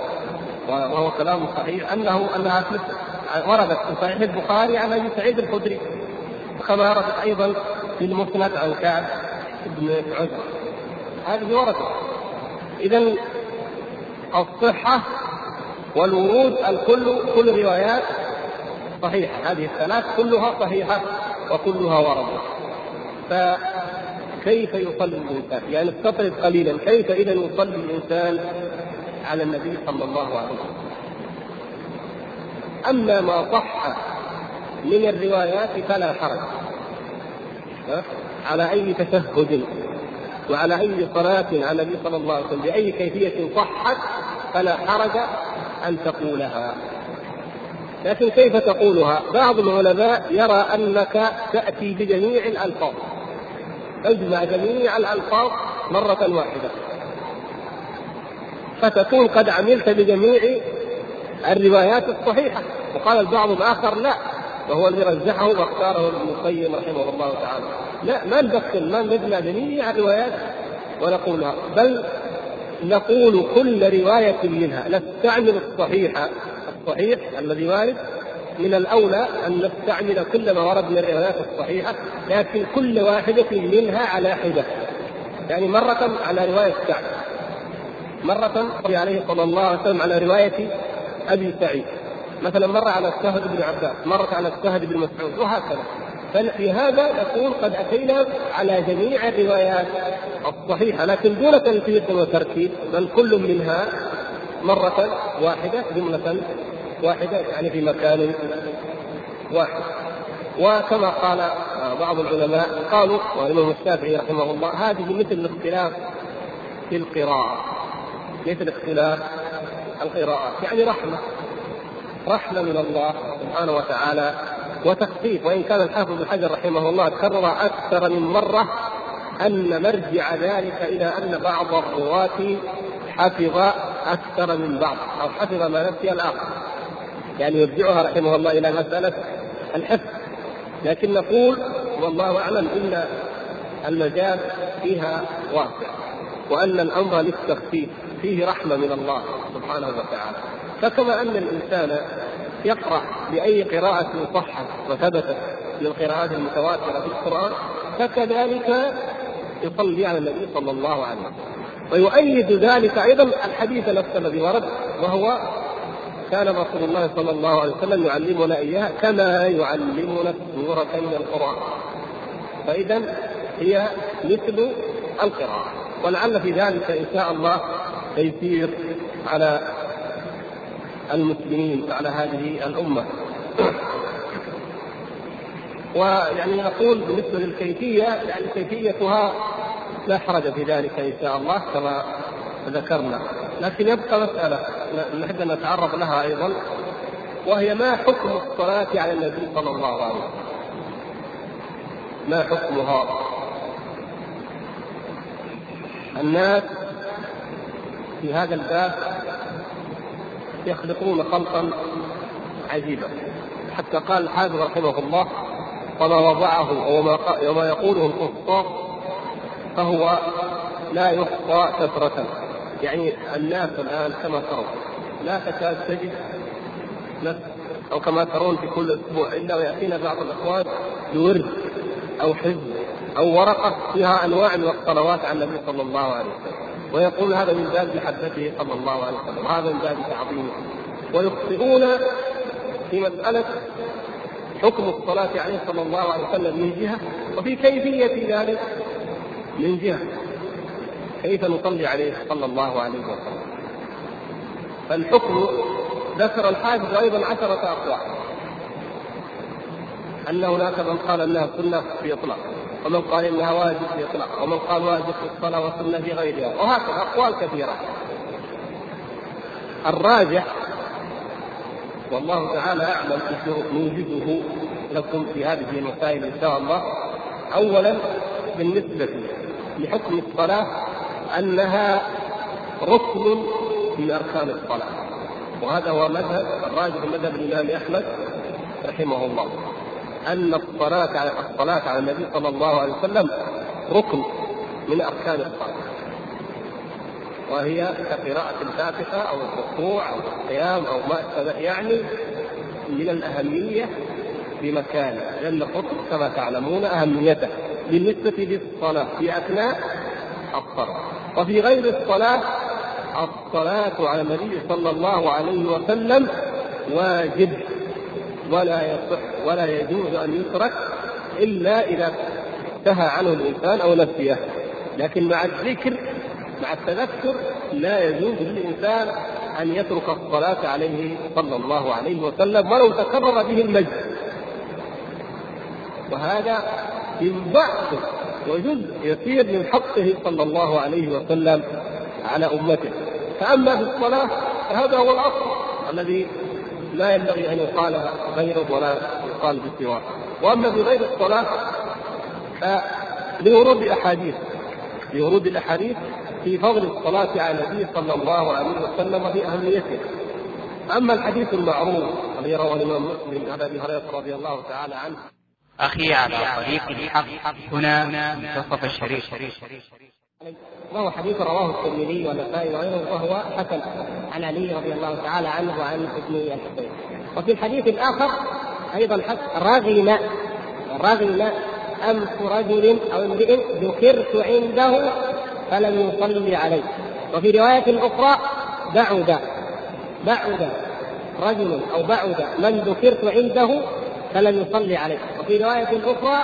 وهو كلام صحيح أنه أنها وردت في صحيح البخاري عن أبي سعيد الخدري كما وردت أيضا في المسند عن كعب بن عجر هذه وردت. اذا الصحة والورود الكل كل روايات صحيحة. هذه الثلاث كلها صحيحة وكلها وردت. فكيف يصلي الإنسان؟ يعني استطرد قليلا كيف إذا يصلي الإنسان على النبي صلى الله عليه وسلم؟ أما ما صح من الروايات فلا حرج على أي تشهد وعلى أي صلاة على النبي صلى الله عليه وسلم بأي كيفية صحت فلا حرج أن تقولها لكن كيف تقولها؟ بعض العلماء يرى أنك تأتي بجميع الألفاظ تجمع جميع الألفاظ مرة واحدة. فتكون قد عملت بجميع الروايات الصحيحة. وقال البعض الآخر لا وهو الذي رجحه واختاره ابن القيم رحمه الله تعالى. لا ما ندخل ما نجمع جميع الروايات ونقولها بل نقول كل رواية منها. نستعمل الصحيح الصحيح الذي وارد من الأولى أن نستعمل كل ما ورد من الروايات الصحيحة لكن كل واحدة منها على حدة يعني مرة على رواية سعد. مرة عليه صلى الله عليه وسلم على رواية أبي سعيد. مثلا مرة على السهد بن عباس مرة على السهد بن مسعود وهكذا. ففي هذا نقول قد أتينا على جميع الروايات الصحيحة لكن دون تنفيذ وترتيب بل كل منها مرة واحدة جملة واحدة يعني في مكان واحد. وكما قال بعض العلماء قالوا والإمام الشافعي رحمه الله هذه مثل الاختلاف في القراءة. مثل اختلاف القراءات يعني رحمة. رحمة من الله سبحانه وتعالى وتخفيف. وإن كان الحافظ بن حجر رحمه الله كرر أكثر من مرة أن مرجع ذلك إلى أن بعض الرواة حفظ أكثر من بعض أو حفظ ما نسي الآخر. يعني يرجعها رحمه الله إلى مسألة الحفظ. لكن نقول والله أعلم إن المجال فيها واسع وأن الأمر للتخفيف فيه رحمة من الله سبحانه وتعالى. فكما أن الإنسان يقرأ بأي قراءة صحت وثبتت من القراءات المتواترة في القرآن فكذلك يصلي على النبي صلى الله عليه وسلم. ويؤيد ذلك أيضا الحديث نفسه الذي ورد وهو كان رسول الله صلى الله عليه وسلم يعلمنا إياها كما يعلمنا السورة من القرآن. فإذا هي مثل القراءة. ولعل في ذلك إن شاء الله تيسير على المسلمين على هذه الأمة. ويعني نقول بالنسبة للكيفية يعني كيفيتها لا حرج في ذلك إن شاء الله كما ذكرنا. لكن يبقى مسألة نحب ان نتعرض لها أيضا وهي ما حكم الصلاة على النبي صلى الله عليه وسلم؟ ما حكمها؟ الناس في هذا الباب يخلقون خلقا عجيبا. حتى قال الحافظ رحمه الله وما وضعه وما وما يقوله القسطاس فهو لا يحصى كثرة يعني الناس الآن كما ترون لا تكاد تجد نفس أو كما ترون في كل أسبوع إلا ويأتينا بعض الإخوان بورد أو حزب أو ورقة فيها أنواع من الصلوات على النبي صلى الله عليه وسلم ويقول هذا من باب محبته صلى الله عليه وسلم وهذا من باب تعظيمه ويخطئون في مسألة حكم الصلاة عليه صلى الله عليه وسلم من جهة وفي كيفية ذلك من جهة. كيف نصلي عليه صلى الله عليه وسلم. فالحكم ذكر الحافظ أيضا عشرة أقوال. أن هناك من قال أنها سنة بإطلاق ومن قال إنها واجب بإطلاق ومن قال واجب في الصلاة والسنة في غيرها وهكذا أقوال كثيرة. الراجع والله تعالى أعلم نوجده لكم في هذه المسائل إن شاء الله. اولا بالنسبة لحكم الصلاة أنها ركن من أركان الصلاة. وهذا هو مذهب الراجح مذهب الإمام أحمد رحمه الله أن الصلاة على الصلاة على النبي صلى الله عليه وسلم ركن من أركان الصلاة. وهي كقراءة الفاتحة أو الركوع أو القيام أو ما يعني من الأهمية بمكانه لأن الركن كما تعلمون أهميته بالنسبة للصلاة في أثناء الصلاة. وفي غير الصلاة الصلاة على النبي صلى الله عليه وسلم واجب ولا يصح ولا يجوز أن يترك إلا إذا انتهى عنه الإنسان أو نسيه. لكن مع الذكر مع التذكر لا يجوز للإنسان أن يترك الصلاة عليه صلى الله عليه وسلم ولو تكرر به المجد. وهذا من بعض وجزء يسير من حقه صلى الله عليه وسلم على أمته. فأما في الصلاة فهذا هو الأصل الذي لا ينبغي أن يقال غيره ولا يقال بسواه وأما في غير الصلاة فلورود احاديث لورود الأحاديث في فضل الصلاة على النبي صلى الله عليه وسلم وفي أهميته. أما الحديث المعروف الذي رواه الإمام مسلم عن أبي هريرة رضي الله تعالى عنه أخي على طريق الحق. هنا منتصف الشريف. وهو حديث رواه الترمذي والنسائي وغيره وهو حسن. عن علي رضي الله تعالى عنه وعن ابن الحسين. وفي الحديث الآخر أيضا رغم رغم أنف رجل أو امرئ ذكرت عنده فلم يصلي عليه. وفي رواية أخرى بعد بعد رجل أو بعد من ذكرت عنده فلم يصلي عليه. وفي رواية أخرى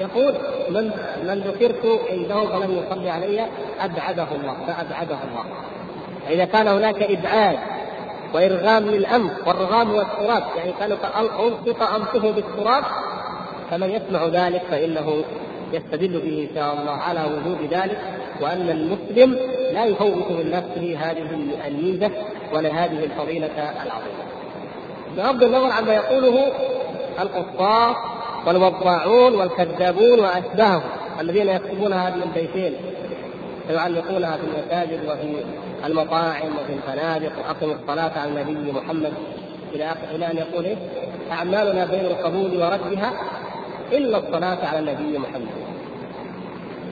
يقول من من ذكرت عنده فلم يصلي علي أبعده الله فأبعده الله إذا كان هناك إبعاد وإرغام للأنف والرغام هو التراب يعني كان ألصق أنفه بالتراب؟ فمن يسمع ذلك فإنه يستدل به إن شاء الله على وجود ذلك وأن المسلم لا يفوت من نفسه هذه الميزة ولا هذه الفضيلة العظيمة. بغض النظر عما يقوله القصاص والوضاعون والكذابون وأشباههم الذين يكتبون هذه البيتين ويعلقونها في المساجد وفي المطاعم وفي الفنادق وأقم الصلاة على النبي محمد إلى اخر إلى أن يقول إيه؟ أعمالنا بين القبول وردها إلا الصلاة على النبي محمد.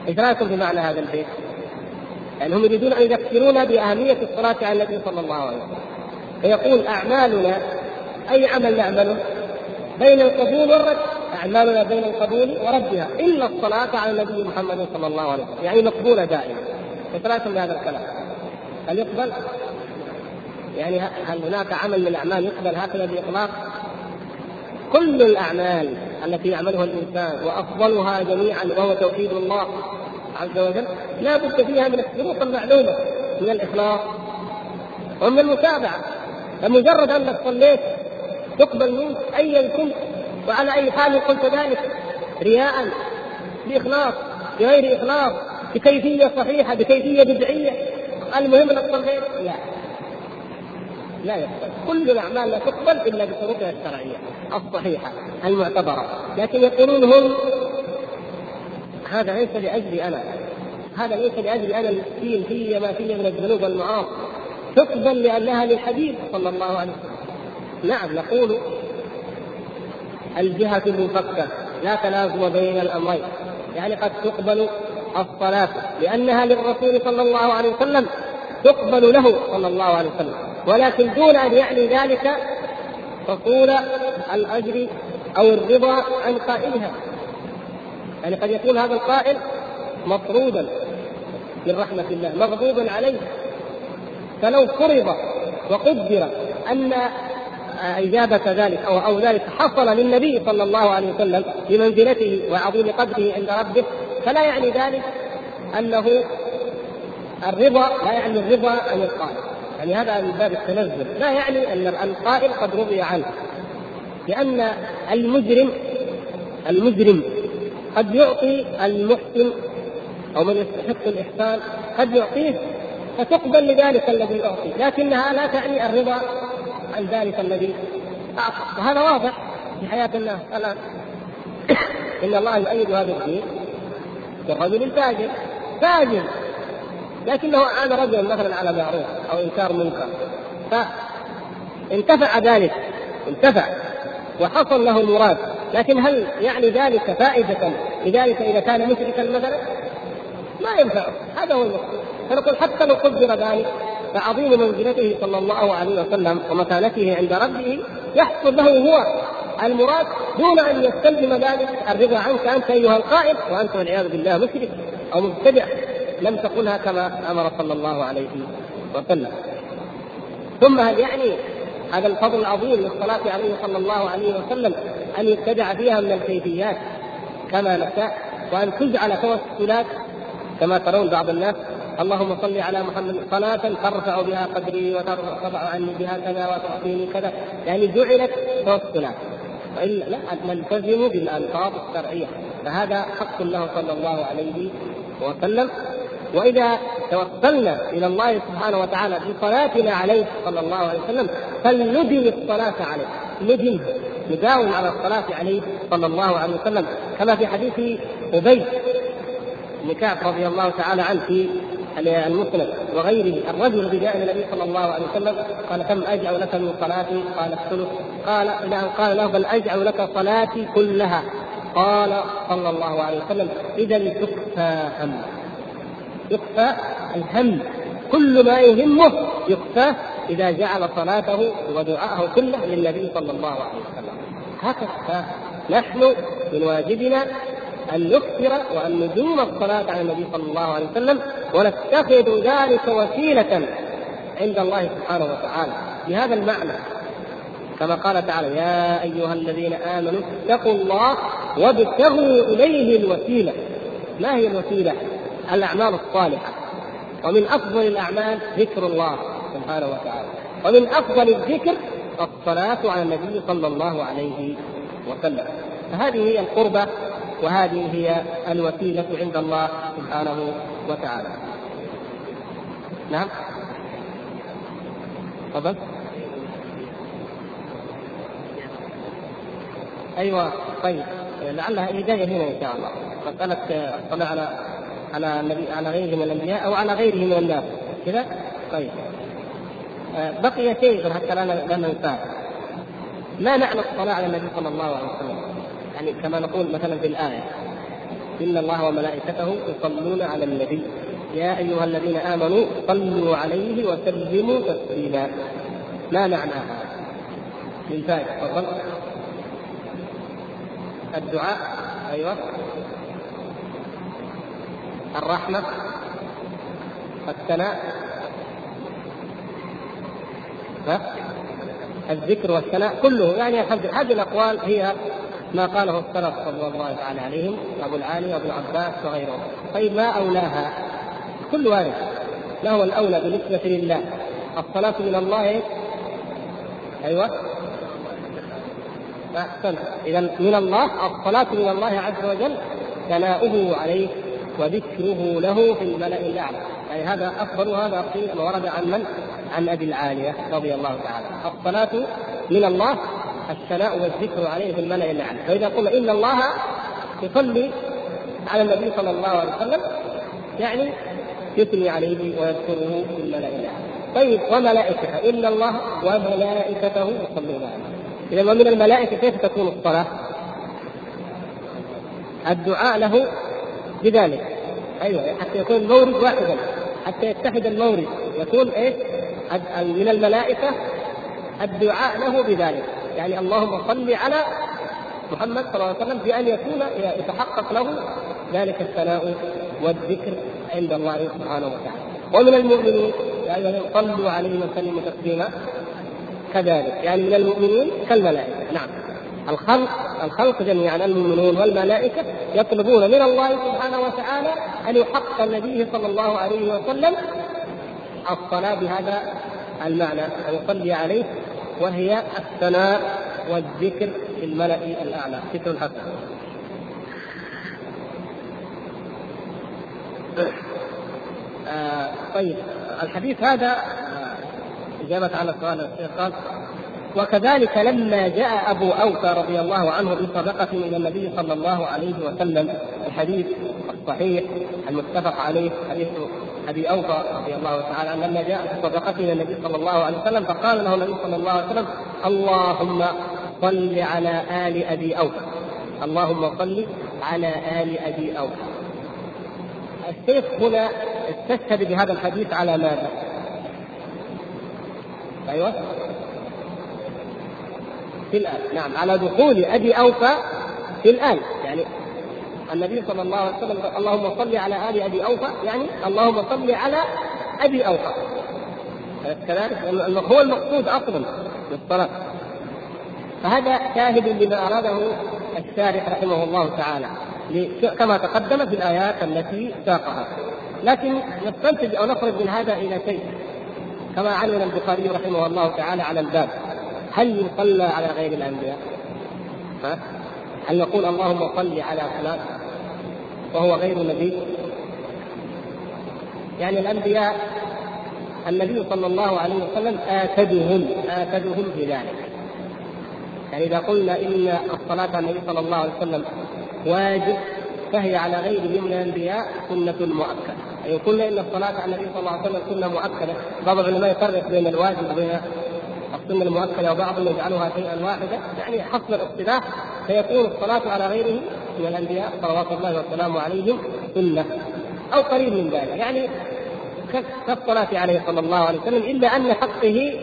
إيش رأيكم في معنى هذا البيت؟ يعني هم يريدون أن يذكرونا بأهمية الصلاة على النبي صلى الله عليه وسلم. فيقول أعمالنا أي عمل نعمله بين القبول والرد. أعمالنا بين القبول وردها. إلا الصلاة على النبي محمد صلى الله عليه وسلم. يعني مقبولة دائما. فثلاثة هذا الكلام. هل يقبل؟ يعني هل هناك عمل من الأعمال يقبل هكذا بإطلاق؟ كل الأعمال التي يعملها الإنسان وأفضلها جميعا وهو توحيد الله عز وجل لا بد فيها من الشروط المعلومة من الإخلاص ومن المتابعة. فمجرد انك صليت تقبل منك ايا كنت وعلى أي حال قلت ذلك رياء بإخلاص بغير إخلاص بكيفية صحيحة بكيفية بدعية. المهم انك صليت لا. لا يقبل. كل الأعمال لا تقبل إلا بشروطها الشرعية الصحيحة المعتبرة. لكن يقولون هم هذا ليس لأجلي أنا. هذا ليس لاجل أنا المسكين في ما في من الذنوب والمعاصي. تقبل لأنها للحبيب صلى الله عليه وسلم. نعم نقول الجهة المفكة لا تلازم بين الأمرين يعني قد تقبل الصلاة لأنها للرسول صلى الله عليه وسلم تقبل له صلى الله عليه وسلم ولكن دون أن يعني ذلك حصول الأجر أو الرضا عن قائلها. يعني قد يكون هذا القائل مطرودا من رحمة الله مغضوبا عليه. فلو فرض وقدر أن إجابة ذلك أو أو ذلك حصل للنبي صلى الله عليه وسلم بمنزلته وعظيم قدره عند ربه. فلا يعني ذلك أنه الرضا لا يعني الرضا عن القائل. يعني هذا من باب التنزل لا يعني أن القائل قد رضي عنه. لأن المجرم المجرم قد يعطي المحسن أو من يستحق الإحسان قد يعطيه فتقبل لذلك الذي اعطي لكنها لا تعني الرضا عن ذلك الذي أعطى. وهذا واضح في حياة الناس. الان إن الله يؤيد هذا الدين بالرجل الفاجر. فاجر. لكنه اعان رجلا مثلا على معروف أو إنكار منكر. فانتفع ذلك. انتفع. وحصل له المراد. لكن هل يعني ذلك فائدة لذلك إذا كان مشركا مثلا؟ ما ينفع هذا هو المقصود. فنقول حتى لو قدر ذلك فعظيم منزلته صلى الله عليه وسلم ومكانته عند ربه يحصل له هو. المراد دون أن يستلزم ذلك الرضا عنك أنت أيها القائد وأنت والعياذ بالله مشرك أو مبتدع. لم تقلها كما أمر صلى الله عليه وسلم. ثم هل يعني هذا الفضل العظيم للصلاة عليه صلى الله عليه وسلم أن يبتدع فيها من الكيفيات كما نشاء وأن تجعل توسلات كما ترون بعض الناس اللهم صل على محمد صلاة ترفع بها قدري وترفع عني بها كذا وتعطيني كذا. يعني جعلت توسلات والا لا نلتزم بالالفاظ الشرعية. فهذا حق له صلى الله عليه وسلم. وإذا توسلنا إلى الله سبحانه وتعالى بصلاتنا عليه صلى الله عليه وسلم فلندم الصلاة عليه. ندم نداوم على الصلاة عليه صلى الله عليه وسلم. كما في حديث أبي بن كعب رضي الله تعالى عنه في المسند وغيره. الرجل الذي جاء إلى النبي صلى الله عليه وسلم قال كم أجعل لك من صلاتي؟ قال الثلث قال له قال له بل أجعل لك صلاتي كلها. قال صلى الله عليه وسلم إذا تكفى هم. يخفى الهم. كل ما يهمه يخفى إذا جعل صلاته ودعاءه كله للنبي صلى الله عليه وسلم. هكذا نحن من واجبنا أن نكثر وأن ندوم الصلاة على النبي صلى الله عليه وسلم ونتخذ ذلك وسيلة عند الله سبحانه وتعالى. بهذا المعنى كما قال تعالى يا أيها الذين آمنوا اتقوا الله وابتغوا إليه الوسيلة. ما هي الوسيلة؟ الأعمال الصالحة. ومن أفضل الأعمال ذكر الله سبحانه وتعالى. ومن أفضل الذكر الصلاة على النبي صلى الله عليه وسلم. فهذه هي القربة وهذه هي الوسيلة عند الله سبحانه وتعالى. نعم. تفضل. أيوه طيب. لعلها هي جاية هنا إن شاء الله. مساله الصلاه على على النبي على غيره من الأنبياء أو على غيره من الناس. كذا؟ طيب. بقي شيء حتى لا لا ننساه. ما معنى الصلاة على النبي صلى الله عليه وسلم؟ يعني كما نقول مثلا في الآية ان الله وملائكته يصلون على النبي. يا ايها الذين امنوا صلوا عليه وسلموا تسليما. ما معنى هذا؟ للفائز تفضل. الدعاء أيوه. الرحمة الثناء الذكر والثناء كله يعني هذه الأقوال هي ما قاله السلف صلى الله تعالى عليهم أبو العالي وابن عباس وغيرهم. طيب ما أولاها؟ كل وارد ما هو الأولى بالنسبة لله. الصلاة من الله. أيوه. أحسن. إذا من الله الصلاة من الله عز وجل ثناؤه عليه وذكره له في الملأ الأعلى. يعني هذا أفضل هذا قيل ورد عن من؟ عن أبي العالية رضي الله تعالى. الصلاة من الله الثناء والذكر عليه في الملأ الأعلى فإذا قلنا إن الله يصلي على النبي صلى الله عليه وسلم يعني يثني عليه ويذكره في الملأ الأعلى طيب وملائكته؟ إن الله وملائكته يصلون عليه. إذا ومن الملائكة كيف تكون الصلاة؟ الدعاء له بذلك. أيوه حتى يكون المورد واحدا. حتى يتحد المورد. يكون إيش؟ من الملائكة الدعاء له بذلك. يعني اللهم صل على محمد صلى الله عليه وسلم بأن يكون يتحقق له ذلك الثناء والذكر عند الله سبحانه وتعالى. ومن المؤمنين ايها صلوا عليه وسلموا تسليما. كذلك يعني من المؤمنين كالملائكة. نعم. الخلق الخلق جميعا المؤمنون والملائكة يطلبون من الله سبحانه وتعالى أن يحقق النبي صلى الله عليه وسلم الصلاة بهذا المعنى أن يصلي عليه وهي الثناء والذكر في الملأ الأعلى. ذكر الحسن. آه طيب الحديث هذا إجابة على سؤال الشيخ قال وكذلك لما جاء أبو أوفى رضي الله عنه بصدقة إلى النبي صلى الله عليه وسلم الحديث الصحيح المتفق عليه حديث أبي أوفى رضي الله تعالى عنه لما جاء بصدقته إلى النبي صلى الله عليه وسلم فقال له النبي صلى الله عليه وسلم اللهم صل على آل أبي أوفى. اللهم صل على آل أبي أوفى. الشيخ هنا استشهد بهذا الحديث على ماذا؟ أيوه. في الآن. نعم على دخول أبي أوفى في الآن. يعني النبي صلى الله عليه وسلم اللهم صل على آل أبي أوفى يعني اللهم صل على أبي أوفى. كذلك هو المقصود أصلا بالصلاة. فهذا شاهد لما أراده الشارح رحمه الله تعالى كما تقدم في الآيات التي ساقها. لكن نستنتج أو نخرج من هذا إلى شيء كما علم البخاري رحمه الله تعالى على الباب. هل يصلى على غير الأنبياء؟ ها؟ هل نقول اللهم صل على فلان وهو غير نبي يعني الأنبياء النبي صلى الله عليه وسلم آكدهم آكدهم في ذلك يعني إذا قلنا إن الصلاة على النبي صلى الله عليه وسلم واجب فهي على غيره من الأنبياء سنة مؤكدة أي يعني قلنا إن الصلاة على النبي صلى الله عليه وسلم سنة مؤكدة بعض العلماء يفرق بين الواجب وبين السنة المؤكدة وبعضهم يجعلها شيئا واحدا يعني حسب الاصطلاح فيكون الصلاة على غيره من الأنبياء صلوات الله وسلامه عليهم سنة أو قريب من ذلك. يعني كالصلاة عليه صلى الله عليه وسلم إلا أن حقه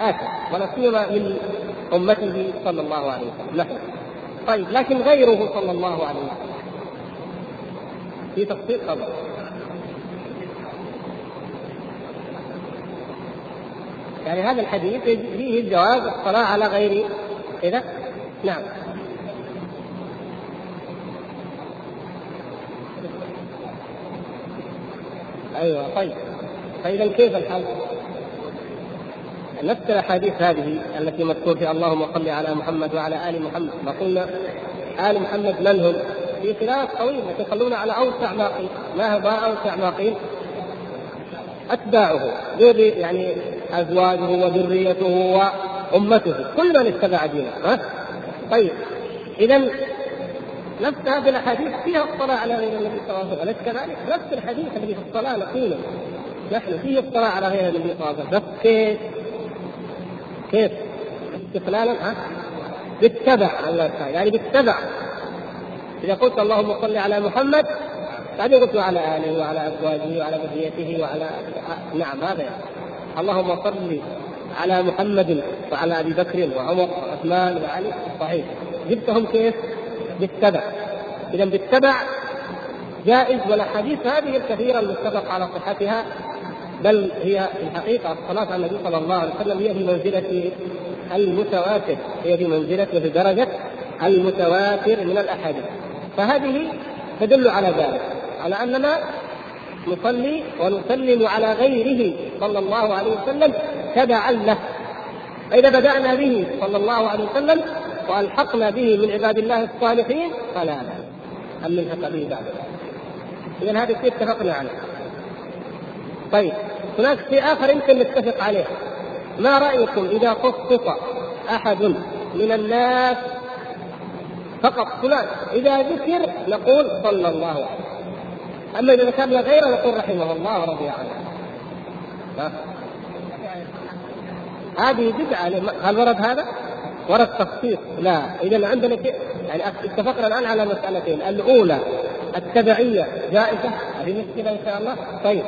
آكل ولا سيما من أمته صلى الله عليه وسلم. نحن طيب لكن غيره صلى الله عليه وسلم. في تفصيل طبعا يعني هذا الحديث فيه الجواز الصلاة على غير كذا نعم أيوه طيب فإذا كيف الحل؟ نفس الأحاديث هذه التي مذكور في اللهم صل على محمد وعلى آل محمد ما قلنا آل محمد من هم؟ في خلاف طويل يتخلون على أوسع ما قيل ما هو أوسع ما قيل؟ أتباعه يعني أزواجه وذريته وأمته كل من اتبع دينه ها؟ طيب اذا نفس هذه الأحاديث فيها الصلاه على غير النبي صلى الله عليه وسلم أليس كذلك؟ نفس الحديث الذي في الصلاه نقوله نحن فيه الصلاه على غير النبي صلى الله عليه وسلم بس كيف؟ كيف؟ استقلالا ها؟ بالتبع يعني بالتبع إذا قلت اللهم صل على محمد بعدين قلت وعلى آله وعلى أزواجه وعلى ذريته وعلى نعم هذا يعني. اللهم صل على محمد وعلى أبي بكر وعمر وعثمان وعلي. صحيح. جبتهم كيف؟ بالتبع. إذا بالتبع جائز والأحاديث هذه الكثيرة المتفق على صحتها بل هي في الحقيقة الصلاة على النبي صلى الله عليه وسلم هي في منزله المتواتر. هي في منزله وفي درجة المتواتر من الأحاديث. فهذه تدل على ذلك. على أننا نصلي ونسلم على غيره صلى الله عليه وسلم تبعا له. فإذا بدأنا به صلى الله عليه وسلم وألحقنا به من عباد الله الصالحين فلا بأس أن نلحق به بعد اذا هذا الشيء اتفقنا عليه. طيب هناك شيء آخر يمكن نتفق عليه. ما رأيكم إذا خصص أحد من الناس فقط فلان؟ إذا ذكر نقول صلى الله عليه وسلم. اما اذا ذكرنا غيره نقول رحمه الله ورضي عنه. هذه بدعة هل ورد هذا؟ ورد تخصيص لا. إذا عندنا يعني اتفقنا الآن على مسالتين الأولى التبعية جائزة؟ هذه مشكلة إن شاء الله. طيب.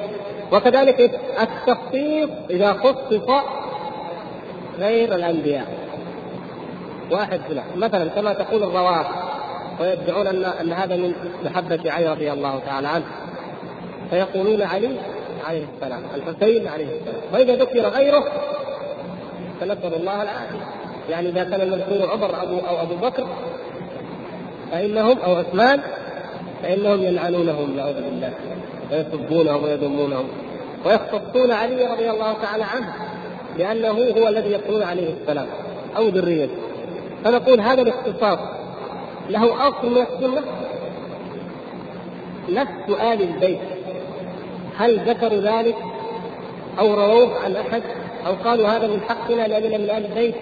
وكذلك التخصيص إذا خصص غير الأنبياء. واحد فلان مثلا كما تقول الروافض. ويدعون أن أن هذا من محبة علي رضي الله تعالى عنه. فيقولون علي عليه السلام الحسين عليه السلام. وإذا ذكر غيره فنسال الله العافيه يعني إذا كان المذكور عمر ابو أو أبو بكر فانهم أو عثمان فإنهم يلعنونهم نعوذ بالله. ويسبونهم ويذمونهم. ويختصون علي رضي الله تعالى عنه لأنه هو الذي يقولون عليه السلام أو ذريته. فنقول هذا الاختصاص له اصل من السنة نفس آل البيت. هل ذكروا ذلك؟ أو رووه عن أحد؟ أو قالوا هذا من حقنا لاننا من أهل البيت؟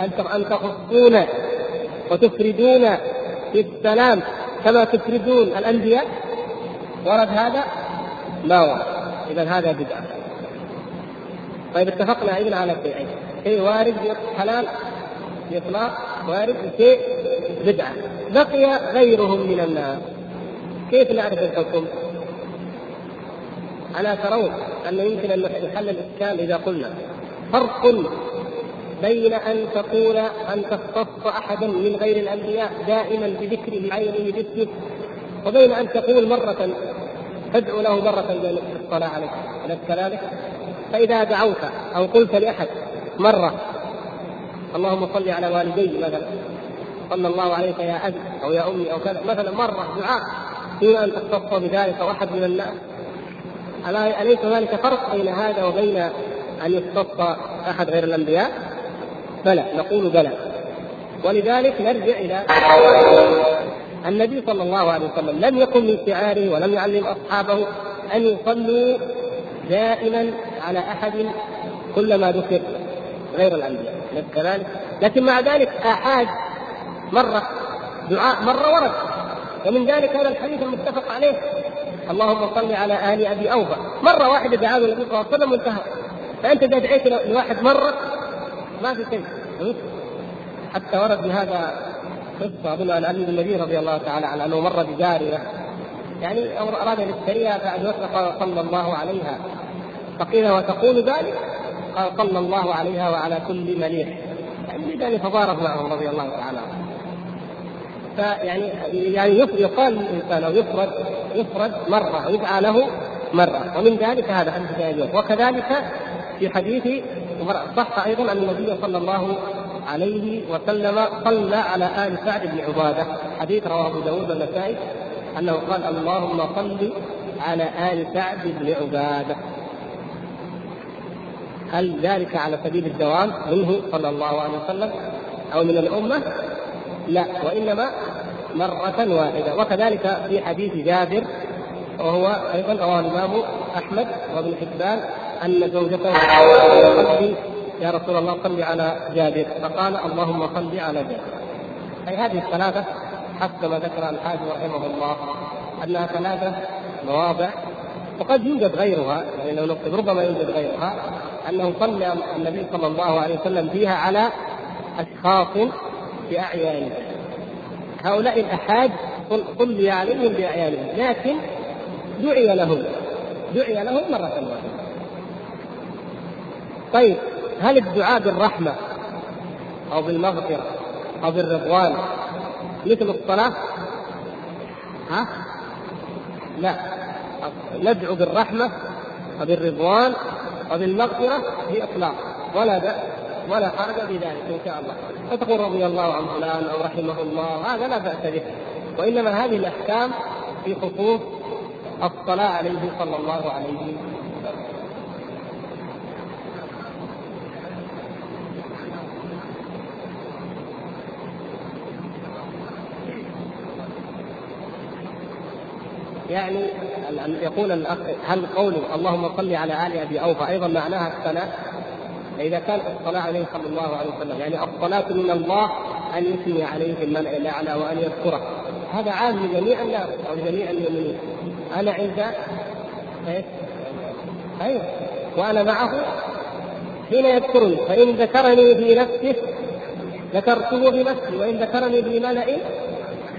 أن تخصون وتفردون في السلام كما تفردون الأنبياء؟ ورد هذا؟ ما ورد. اذا هذا بدعة. طيب اتفقنا أيضا على شيئين. شيء وارد حلال باطلاق وارد وشيء بدعة بقي غيرهم من الناس كيف نعرف الحكم؟ ألا ترون أن يمكن أن يحل الإشكال إذا قلنا فرق بين أن تقول أن تختص أحدا من غير الأنبياء دائما بذكره بعينه باسمه وبين أن تقول مرة تدعو له مرة بالصلاة عليه أليس كذلك؟ فإذا دعوت أو قلت لأحد مرة اللهم صل على والدي مثلا صلى الله عليك يا أبي أو يا أمي أو كذا. مثلا مرة دعاء دون أن تختص بذلك أحد من الناس. أليس هنالك فرق بين هذا وبين أن يختص أحد غير الأنبياء؟ بلى نقول بلى. ولذلك نرجع إلى النبي صلى الله عليه وسلم. لم يكن من شعاره ولم يعلم أصحابه أن يصلوا دائما على أحد كلما ذكر غير الأنبياء. كذلك؟ لكن مع ذلك آحاد مرة دعاء مرة ورد. ومن ذلك هذا الحديث المتفق عليه. اللهم صل على آل أبي أوفى. مرة واحدة دعاه النبي صلى الله عليه وسلم وانتهى فأنت إذا دعيت لواحد مرة ما في شيء. حتى ورد بهذا قصة اظن عن علي بن النبي رضي الله تعالى عنه أنه مر بجارية. يعني أراد أن يشتريها قال صلى الله عليها. فقيل وتقول ذلك؟ قال صلى الله عليها وعلى كل مليح يعني فضارب معهم رضي الله تعالى عنه. فيعني يعني يقال للانسان أو يفرد يفرد مرة ويدعى له مرة. ومن ذلك هذا جابر وكذلك في حديث صح أيضا أن النبي صلى الله عليه وسلم صلى على آل سعد بن عبادة. حديث رواه أبو داود والنسائي أنه قال اللهم صل على آل سعد بن عبادة. هل ذلك على سبيل الدوام منه صلى الله عليه وسلم أو من الأمة؟ لا وإنما مرة واحدة. وكذلك في حديث جابر وهو أيضا رواه الإمام أحمد وابن حبان أن زوجته يا رسول الله صل على جابر فقال اللهم صل على جابر. أي هذه الثلاثة حسب ما ذكر الحاج رحمه الله أنها ثلاثة مواضع وقد يوجد غيرها يعني لو نكتب ربما يوجد غيرها أنه صلى النبي صلى الله عليه وسلم فيها على أشخاص باعيانهم هؤلاء الأحاد صلي عليهم بأعيانهم لكن دعي لهم. دعي لهم مرة واحدة. طيب هل الدعاء بالرحمة أو بالمغفرة أو بالرضوان مثل الصلاة؟ ها؟ لا. ندعو بالرحمة وبالرضوان وبالمغفرة بإطلاق. ولا بأس. ولا حرج في ذلك إن شاء الله. فتقول رضي الله عن فلان أو رحمه الله هذا لا بأس به. وإنما هذه الأحكام في خصوص الصلاة عليه صلى الله عليه وسلم. يعني يقول الاخ هل قوله اللهم صل على آل أبي أوفى أيضا معناها الثناء فإذا كان الصلاة عليه صلى الله عليه وسلم يعني الصلاة من الله أن يثني عليه الملأ الأعلى وأن يذكره. هذا عام لجميع الناس أو لجميع المؤمنين. أنا عند إيش؟ أيوه. وأنا معه حين يذكرني. فإن ذكرني في نفسه ذكرته بنفسي وإن ذكرني في ملأ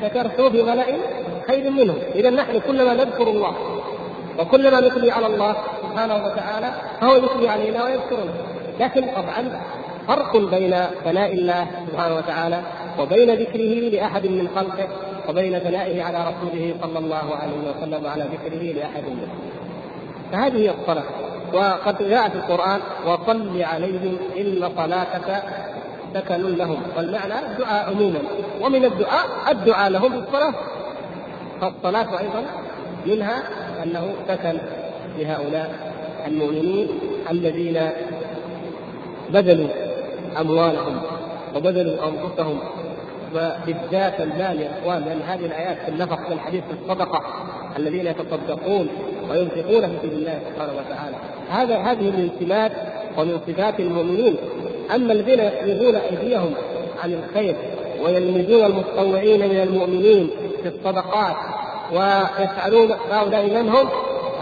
ذكرته في ملأ خير منه. إذا نحن كلما نذكر الله وكلما نثني على الله سبحانه وتعالى فهو يثني علينا ويذكرنا. لكن طبعا فرق بين ثناء الله سبحانه وتعالى وبين ذكره لأحد من خلقه وبين ثنائه على رسوله صلى الله عليه وسلم وعلى ذكره لأحد منه. فهذه هي الصلاة. وقد جاء في القرآن وصل عليهم إن صلاتك سكن لهم. والمعنى الدعاء عموما. ومن الدعاء الدعاء لهم بالصلاة. فالصلاة أيضا منها أنه سكن لهؤلاء المؤمنين الذين بذلوا أموالهم وبذلوا أنفسهم وبالذات المال يا إخوان لأن هذه الآيات في النفق في الحديث في الصدقة الذين يتصدقون وينفقون في سبيل الله سبحانه وتعالى. هذا هذه من سمات ومن صفات المؤمنين أما الذين يقبضون أيديهم عن الخير ويلمزون المتطوعين من المؤمنين في الصدقات ويفعلون هؤلاء من هم؟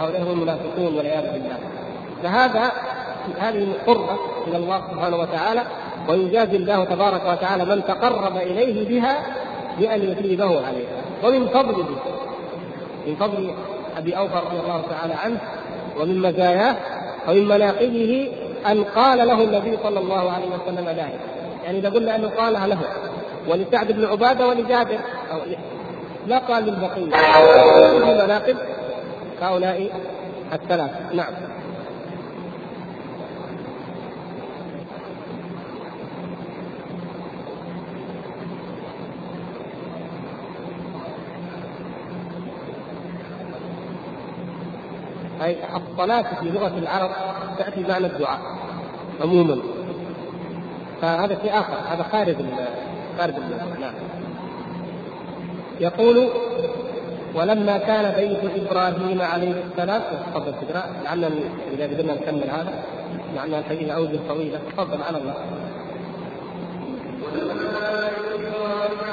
هؤلاء هم المنافقون والعياذ بالله. فهذا هذه قربة إلى الله سبحانه وتعالى ويجازي الله تبارك وتعالى من تقرب إليه بها بأن يثيبه عليها. ومن فضله من فضل أبي أوفى رضي الله تعالى عنه ومن مزاياه ومن مناقبه أن قال له النبي صلى الله عليه وسلم ذلك. يعني إذا قلنا أنه قالها له ولسعد بن عبادة ولجابر أو لا قال للبقية مناقب هؤلاء الثلاثة. نعم. أي الصلاة في لغة العرب تأتي معنى الدعاء عموما. فهذا شيء آخر هذا خارج خارج نعم. يقول ولما كان بيت إبراهيم عليه السلام تفضل تقرا لعلنا إذا قدرنا نكمل هذا لعلنا إلى أوجه طويله تفضل على الله.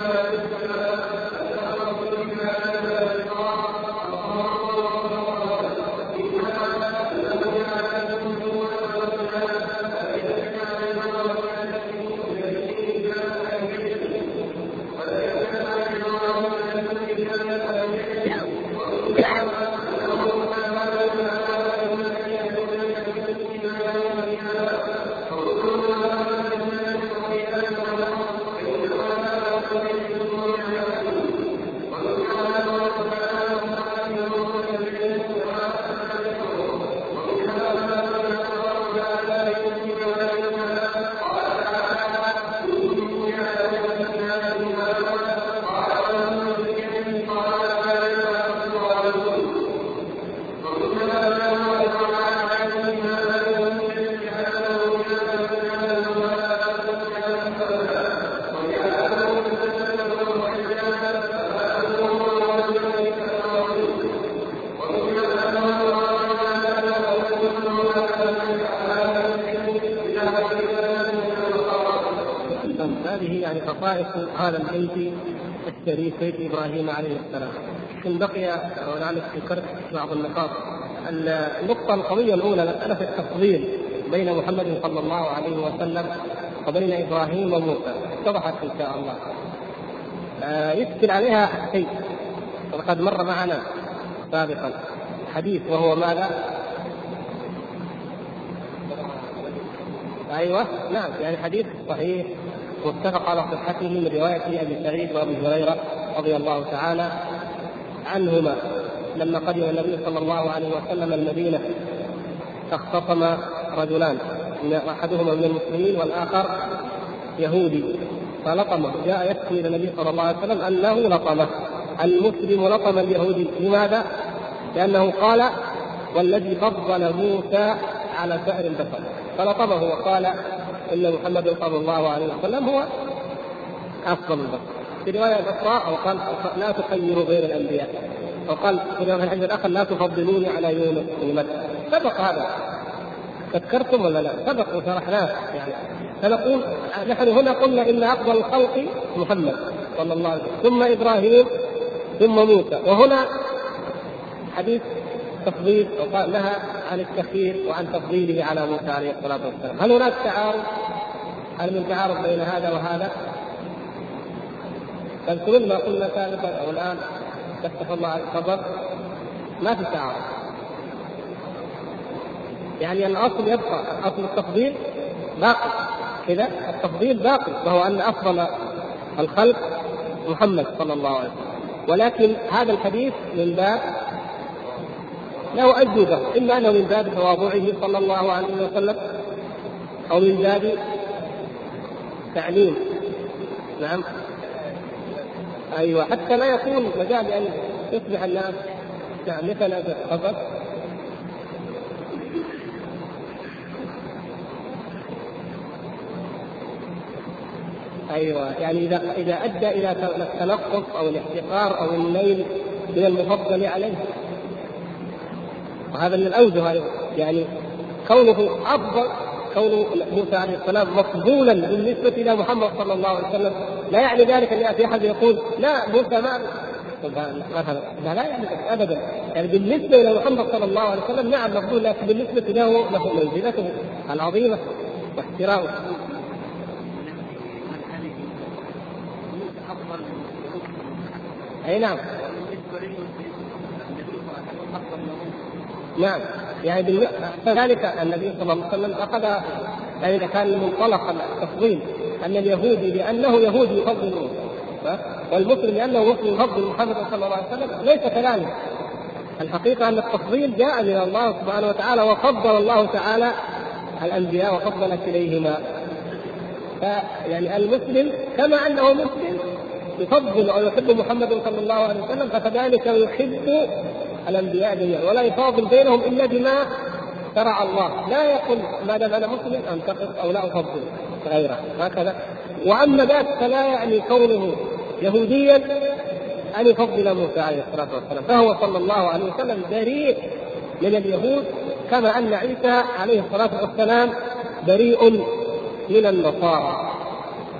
هذا الشريف بيت إبراهيم عليه السلام. إن بقي ولعلك ذكرت بعض النقاط النقطة القوية الأولى مسألة التفضيل بين محمد صلى الله عليه وسلم وبين إبراهيم وموسى اتضحت إن شاء الله. آه يشكل عليها شيء وقد مر معنا سابقا حديث وهو ماذا؟ أيوه نعم يعني حديث صحيح واتفق على صحته من رواية أبي سعيد وأبي هريرة رضي الله تعالى عنهما لما قدم النبي صلى الله عليه وسلم المدينة اختصم رجلان أحدهما من المسلمين والآخر يهودي فلطمه جاء يشكو إلى النبي صلى الله عليه وسلم أنه لطمه المسلم لطم اليهودي لماذا؟ لأنه قال والذي فضل موسى على سائر البشر فلطمه وقال إن محمدا صلى الله عليه وسلم هو أفضل البشر. في رواية أخرى أو قال لا تخيروا غير الأنبياء. أو قال في رواية الحديث الآخر لا تفضلوني على يونس بن متى سبق هذا. فكرتم ولا لا؟ سبق وشرحناه يعني. فنقول نحن هنا قلنا إن أفضل الخلق محمد صلى الله عليه وسلم. ثم إبراهيم ثم موسى. وهنا حديث تفضيل وقال نهى عن التخيير وعن تفضيله على موسى عليه الصلاة والسلام، هل هناك تعارض؟ هل من تعارض بين هذا وهذا؟ تذكرون ما قلنا سابقا أو الآن تفتح الله على الخبر ما في تعارض. يعني الأصل يبقى اصل التفضيل باقي كذا التفضيل باقي وهو أن أفضل الخلق محمد صلى الله عليه وسلم ولكن هذا الحديث من باب له أجوبة إما أنه من باب تواضعه صلى الله عليه وسلم أو من باب تعليم. نعم. أيوة حتى لا يكون مجال أن يصبح الناس مثلا في الخبر أيوه يعني إذا إذا أدى إلى التنقص أو الاحتقار أو النيل من المفضل عليه. وهذا من الأوجه يعني كونه أفضل كون موسى عليه السلام مفضولا بالنسبة إلى محمد صلى الله عليه وسلم. لا يعني ذلك أن يأتي أحد يقول لا موسى ما مثلا لا, لا يعني ابدا. يعني بالنسبة إلى محمد صلى الله عليه وسلم نعم مفضول لكن بالنسبة له له منزلته العظيمة واحترامه. أي نعم. نعم. يعني ذلك النبي صلى الله عليه وسلم اخذ يعني اذا كان منطلق التفضيل أن اليهودي لأنه يهودي يفضل والمسلم لأنه مسلم يفضل محمد صلى الله عليه وسلم. ليس كذلك. الحقيقة أن التفضيل جاء من الله سبحانه وتعالى وفضل الله تعالى الأنبياء وفضل كليهما. فيعني المسلم كما أنه مسلم يفضل أو يحب محمد صلى الله عليه وسلم فكذلك يحب الأنبياء جميعا. ولا يفاضل بينهم إلا بما شرع الله. لا يقول ما دام أنا مسلم أنتقص أو لا أفضل غيره. هكذا. وأما ذاك فلا يعني كونه يهوديا أن يفضل موسى عليه الصلاة والسلام. فهو صلى الله عليه وسلم بريء من اليهود كما أن عيسى عليه الصلاة والسلام بريء من النصارى.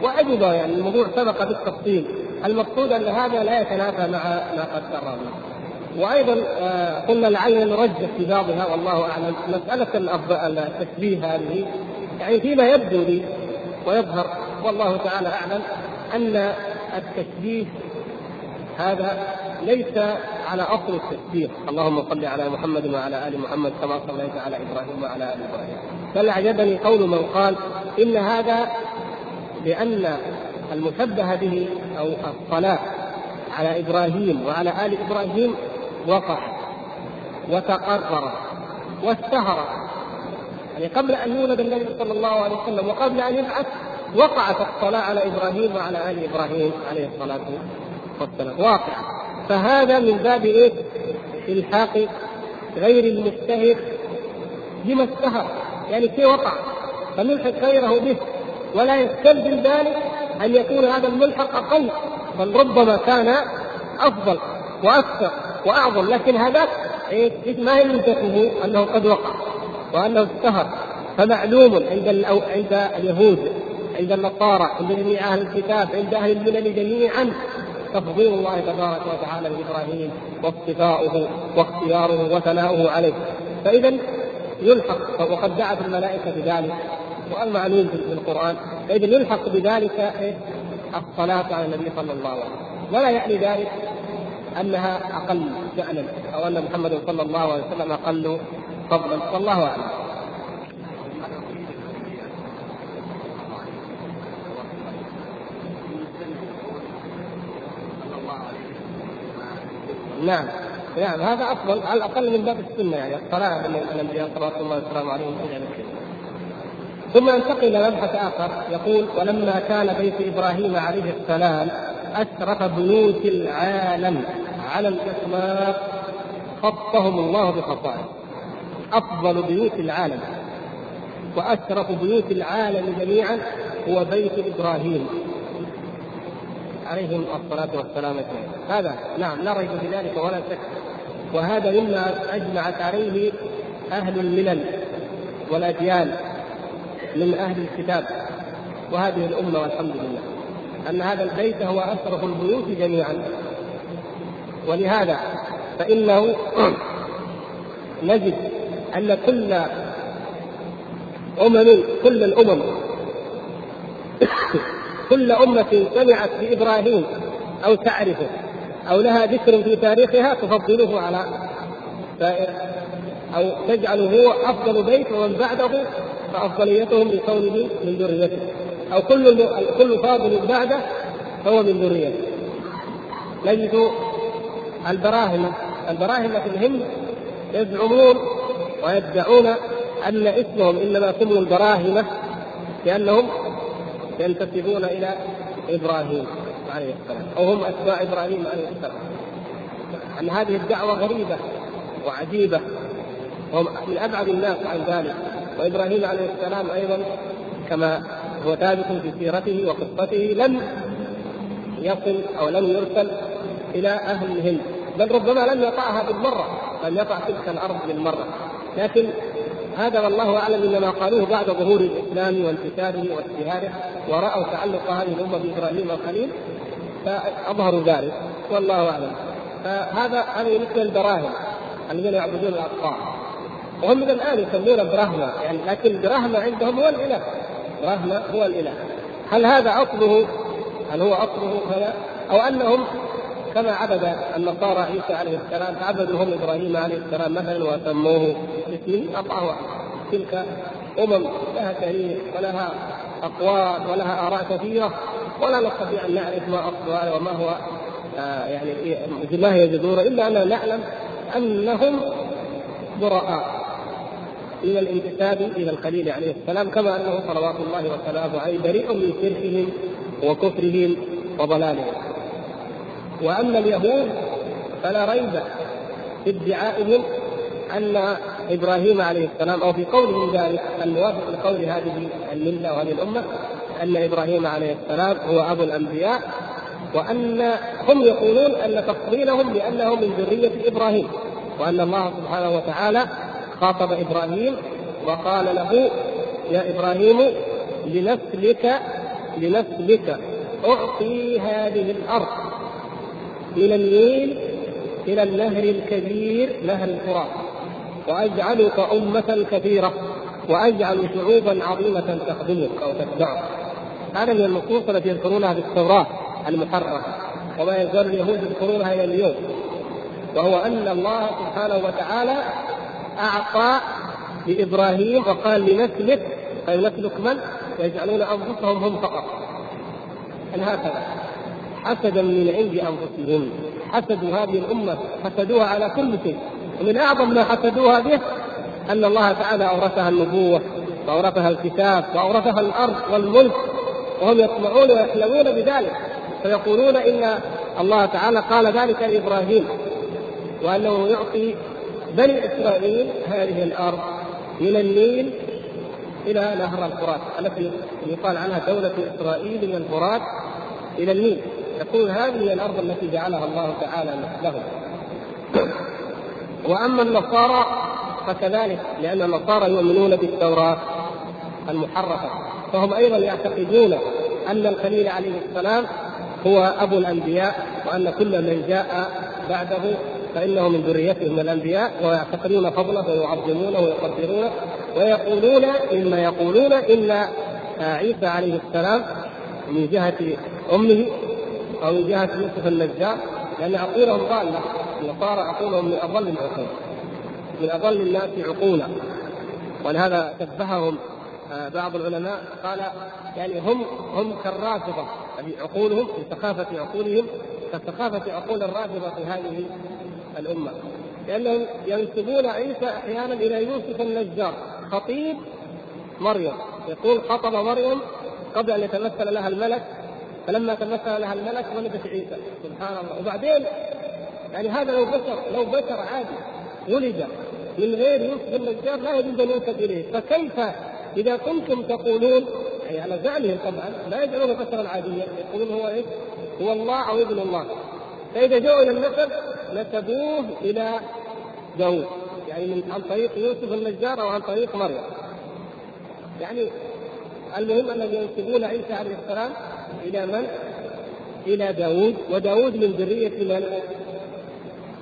وأيضا يعني الموضوع سبق بالتفصيل. المقصود أن هذا لا يتنافى مع ما قد قررنا. وأيضا آه، قلنا لعلنا نرجح في بعضها والله أعلم. مسألة التشبيه هذه يعني فيما يبدو لي ويظهر والله تعالى أعلم أن التشبيه هذا ليس على أصل التشبيه. اللهم صل على محمد وعلى آل محمد كما صليت على إبراهيم وعلى آل إبراهيم. بل أعجبني قول من قال إن هذا لأن المشبه به أو الصلاة على إبراهيم وعلى آل إبراهيم وقع وتقرر واشتهر يعني قبل أن يولد النبي صلى الله عليه وسلم وقبل أن يبعث وقعت الصلاة على إبراهيم وعلى آل إبراهيم عليه الصلاة والسلام. واقع. فهذا من باب إيه؟ إلحاق غير المجتهد بما اشتهر. يعني شيء وقع؟ فنلحق غيره به. ولا يستلزم ذلك أن يكون هذا الملحق أقل بل ربما كان أفضل وأكثر. وأعظم لكن هذاك إيه ما يلزمه أنه قد وقع وأنه اشتهر. فمعلوم عند عند اليهود عند النصارى عند جميع أهل الكتاب عند أهل الملل جميعا. تفضيل الله تبارك وتعالى لإبراهيم واصطفاؤه واختياره وثناؤه عليه. فاذا يلحق وقد دعت الملائكة بذلك والمعلوم في القرآن. فاذا يلحق بذلك إيه؟ الصلاة على النبي صلى الله عليه وسلم. ولا يعني ذلك. أنها أقل شانا أو أن محمد صلى الله عليه وسلم أقل فضلا والله أعلم. نعم نعم هذا أفضل على الأقل من باب السنة يعني الصلاة من الأنبياء صلوات الله وسلامه عليهم ثم ينتقل إلى مبحث آخر يقول ولما كان بيت إبراهيم عليه السلام أشرف بيوت العالم على الإطلاق خصهم الله بخصائص أفضل بيوت العالم وأشرف بيوت العالم جميعا هو بيت إبراهيم عليهم الصلاة والسلام أجمعين. هذا نعم لا ريب في ذلك ولا شك. وهذا مما أجمعت عليه أهل الملل والأديان من أهل الكتاب. وهذه الأمة والحمد لله. أن هذا البيت هو أشرف البيوت جميعا. ولهذا فإنه نجد أن كل أمم كل الأمم كل أمة سمعت بإبراهيم أو تعرفه أو لها ذكر في تاريخها تفضله على أو تجعله هو أفضل بيت ومن بعده فأفضليتهم لكونه من ذريته. أو كل كل فاضل بعده فهو من ذريته. نجد البراهمة. البراهمة في الهند يزعمون ويدعون أن اسمهم إنما سموا البراهمة لأنهم ينتسبون إلى إبراهيم عليه السلام أو هم اتباع إبراهيم عليه السلام. أن هذه الدعوة غريبة وعجيبة. وهم من أبعد الناس عن ذلك. وإبراهيم عليه السلام أيضا كما هو ثابت في سيرته وقصته لم يصل أو لم يرسل إلى أهل الهند بل ربما لم يطعها بالمرة لم يطع تلك الأرض بالمرة. لكن هذا والله أعلم إنما قالوه بعد ظهور الإسلام وانتشاره واشتهاره ورأوا تعلق هذه الأمة بإبراهيم الخليل فأظهروا ذلك والله أعلم. فهذا هذه مثل الدراهم الذين يعبدون الأطفال. وهم إلى الآن يسمون برهما يعني لكن برهما عندهم هو الإله. برهما هو الإله. هل هذا أصله؟ هل هو أصله هذا؟ أو أنهم كما عبد النصارى عيسى عليه السلام عبدوا هم إبراهيم عليه السلام مثلا وسموه باسمه الله تلك أمم لها تاريخ ولها أقوال ولها آراء كثيرة ولا نستطيع أن نعرف ما أصلها وما هو آه يعني ما هي جذوره إلا أننا نعلم أنهم براء. من الانتساب إلى الخليل عليه السلام كما أنه صلوات الله وسلامه عليه بريء من شركهم وكفرهم وضلالهم. وأما اليهود فلا ريب في ادعائهم أن إبراهيم عليه السلام أو في قولهم ذلك الموافق لقول هذه الملة وهذه الأمة أن إبراهيم عليه السلام هو أبو الأنبياء وأن هم يقولون أن تفضيلهم بانه من ذرية إبراهيم وأن الله سبحانه وتعالى خاطب إبراهيم وقال له يا إبراهيم لنسلك لنسلك اعطي هذه الأرض من النيل إلى النهر الكبير نهر الفرات وأجعلك أمة كثيرة وأجعل شعوبا عظيمة تخدمك أو تتبعك. هذا من النصوص التي يذكرونها في التوراة المحرره وما يزال اليهود يذكرونها إلى اليوم وهو أن الله سبحانه وتعالى أعطى لإبراهيم وقال لنسلك فينسلك من؟ يجعلون أنفسهم هم فقط. أن هكذا. حسدا من عند أنفسهم. حسدوا هذه الأمة. حسدوها على كل شيء. ومن أعظم ما حسدوها به أن الله تعالى أورثها النبوة وأورثها الكتاب وأورثها الأرض والملك وهم يطمعون ويحلمون بذلك. فيقولون إن الله تعالى قال ذلك لإبراهيم وأنه يعطي بني إسرائيل هذه الأرض من النيل إلى نهر الفرات التي يقال عنها دولة إسرائيل من الفرات إلى النيل. يقول هذه الأرض التي جعلها الله تعالى لهم. وأما النصارى فكذلك لأن النصارى يؤمنون بالتوراة المحرفة. فهم أيضا يعتقدون أن الخليل عليه السلام هو أبو الأنبياء وأن كل من جاء بعده فإنه من ذريته من الأنبياء ويعتقدون فضله ويعظمونه ويقدرونه ويقولون مما يقولون ان عيسى عليه السلام من جهة أمه أو من جهة يوسف النجار لأن عقولهم ضالة. النصارى عقولهم من أضل العقول من أضل الناس عقولا. ولهذا شبههم آه، بعض العلماء قال يعني هم هم كالرافضة يعني عقولهم في ثقافه عقولهم كثقافه عقول الرافضة في هذه الأمة. لأنهم ينسبون عيسى أحيانا إلى يوسف النجار خطيب مريم. يقول خطب مريم قبل أن يتمثل لها الملك. فلما تمثل لها الملك ولدت عيسى. سبحان الله. وبعدين يعني هذا لو بشر لو بشر عادي ولد من غير يوسف النجار لا يجوز أن ينسب إليه. فكيف إذا كنتم تقولون؟ يعني على زعمهم طبعا. لا يجعلون بشرا عاديا يقولون هو إيش؟ هو الله أو ابن الله. فإذا جاءوا إلى النسب نسبوه إلى داوود يعني من عن طريق يوسف النجار أو عن طريق مريم يعني المهم انهم ينسبون عيسى عليه السلام إلى من؟ إلى داوود وداوود من ذرية من؟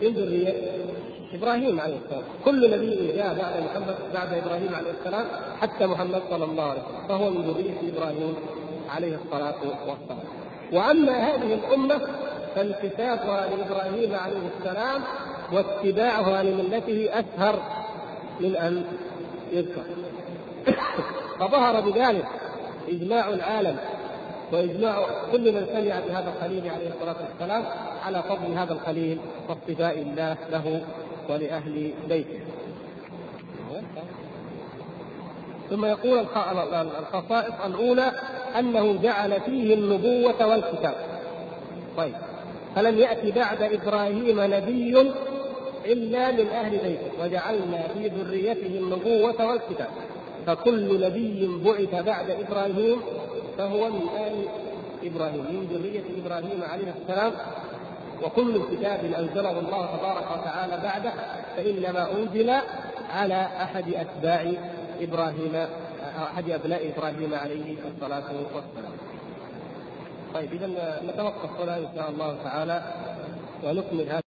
من ذرية إبراهيم عليه السلام، كل نبي جاء بعد محمد بعد إبراهيم عليه السلام حتى محمد صلى الله عليه وسلم، فهو من ذرية إبراهيم عليه الصلاة والسلام. وأما هذه الأمة فانتسابها لإبراهيم عليه السلام واتباعها لملته أسهر من أن يذكر. فظهر بذلك إجماع العالم وإجماع كل من سمع بهذا الخليل عليه الصلاة والسلام على فضل هذا الخليل واصطفاء الله له ولأهل بيته. ثم يقول الخصائص الأولى أنه جعل فيه النبوة والكتاب. طيب فلم يأتي بعد إبراهيم نبي إلا من أهل بيته وجعلنا في ذريته النبوة والكتاب فكل نبي بعث بعد إبراهيم فهو من آل إبراهيم من ذرية إبراهيم عليه السلام وكل كتاب أنزله الله تبارك وتعالى بعده فإنما أنزل على أحد أتباع إبراهيم أحد أبناء إبراهيم عليه الصلاة والسلام. طيب اذا نتوقف هنا إن شاء الله تعالى ونكمل هذا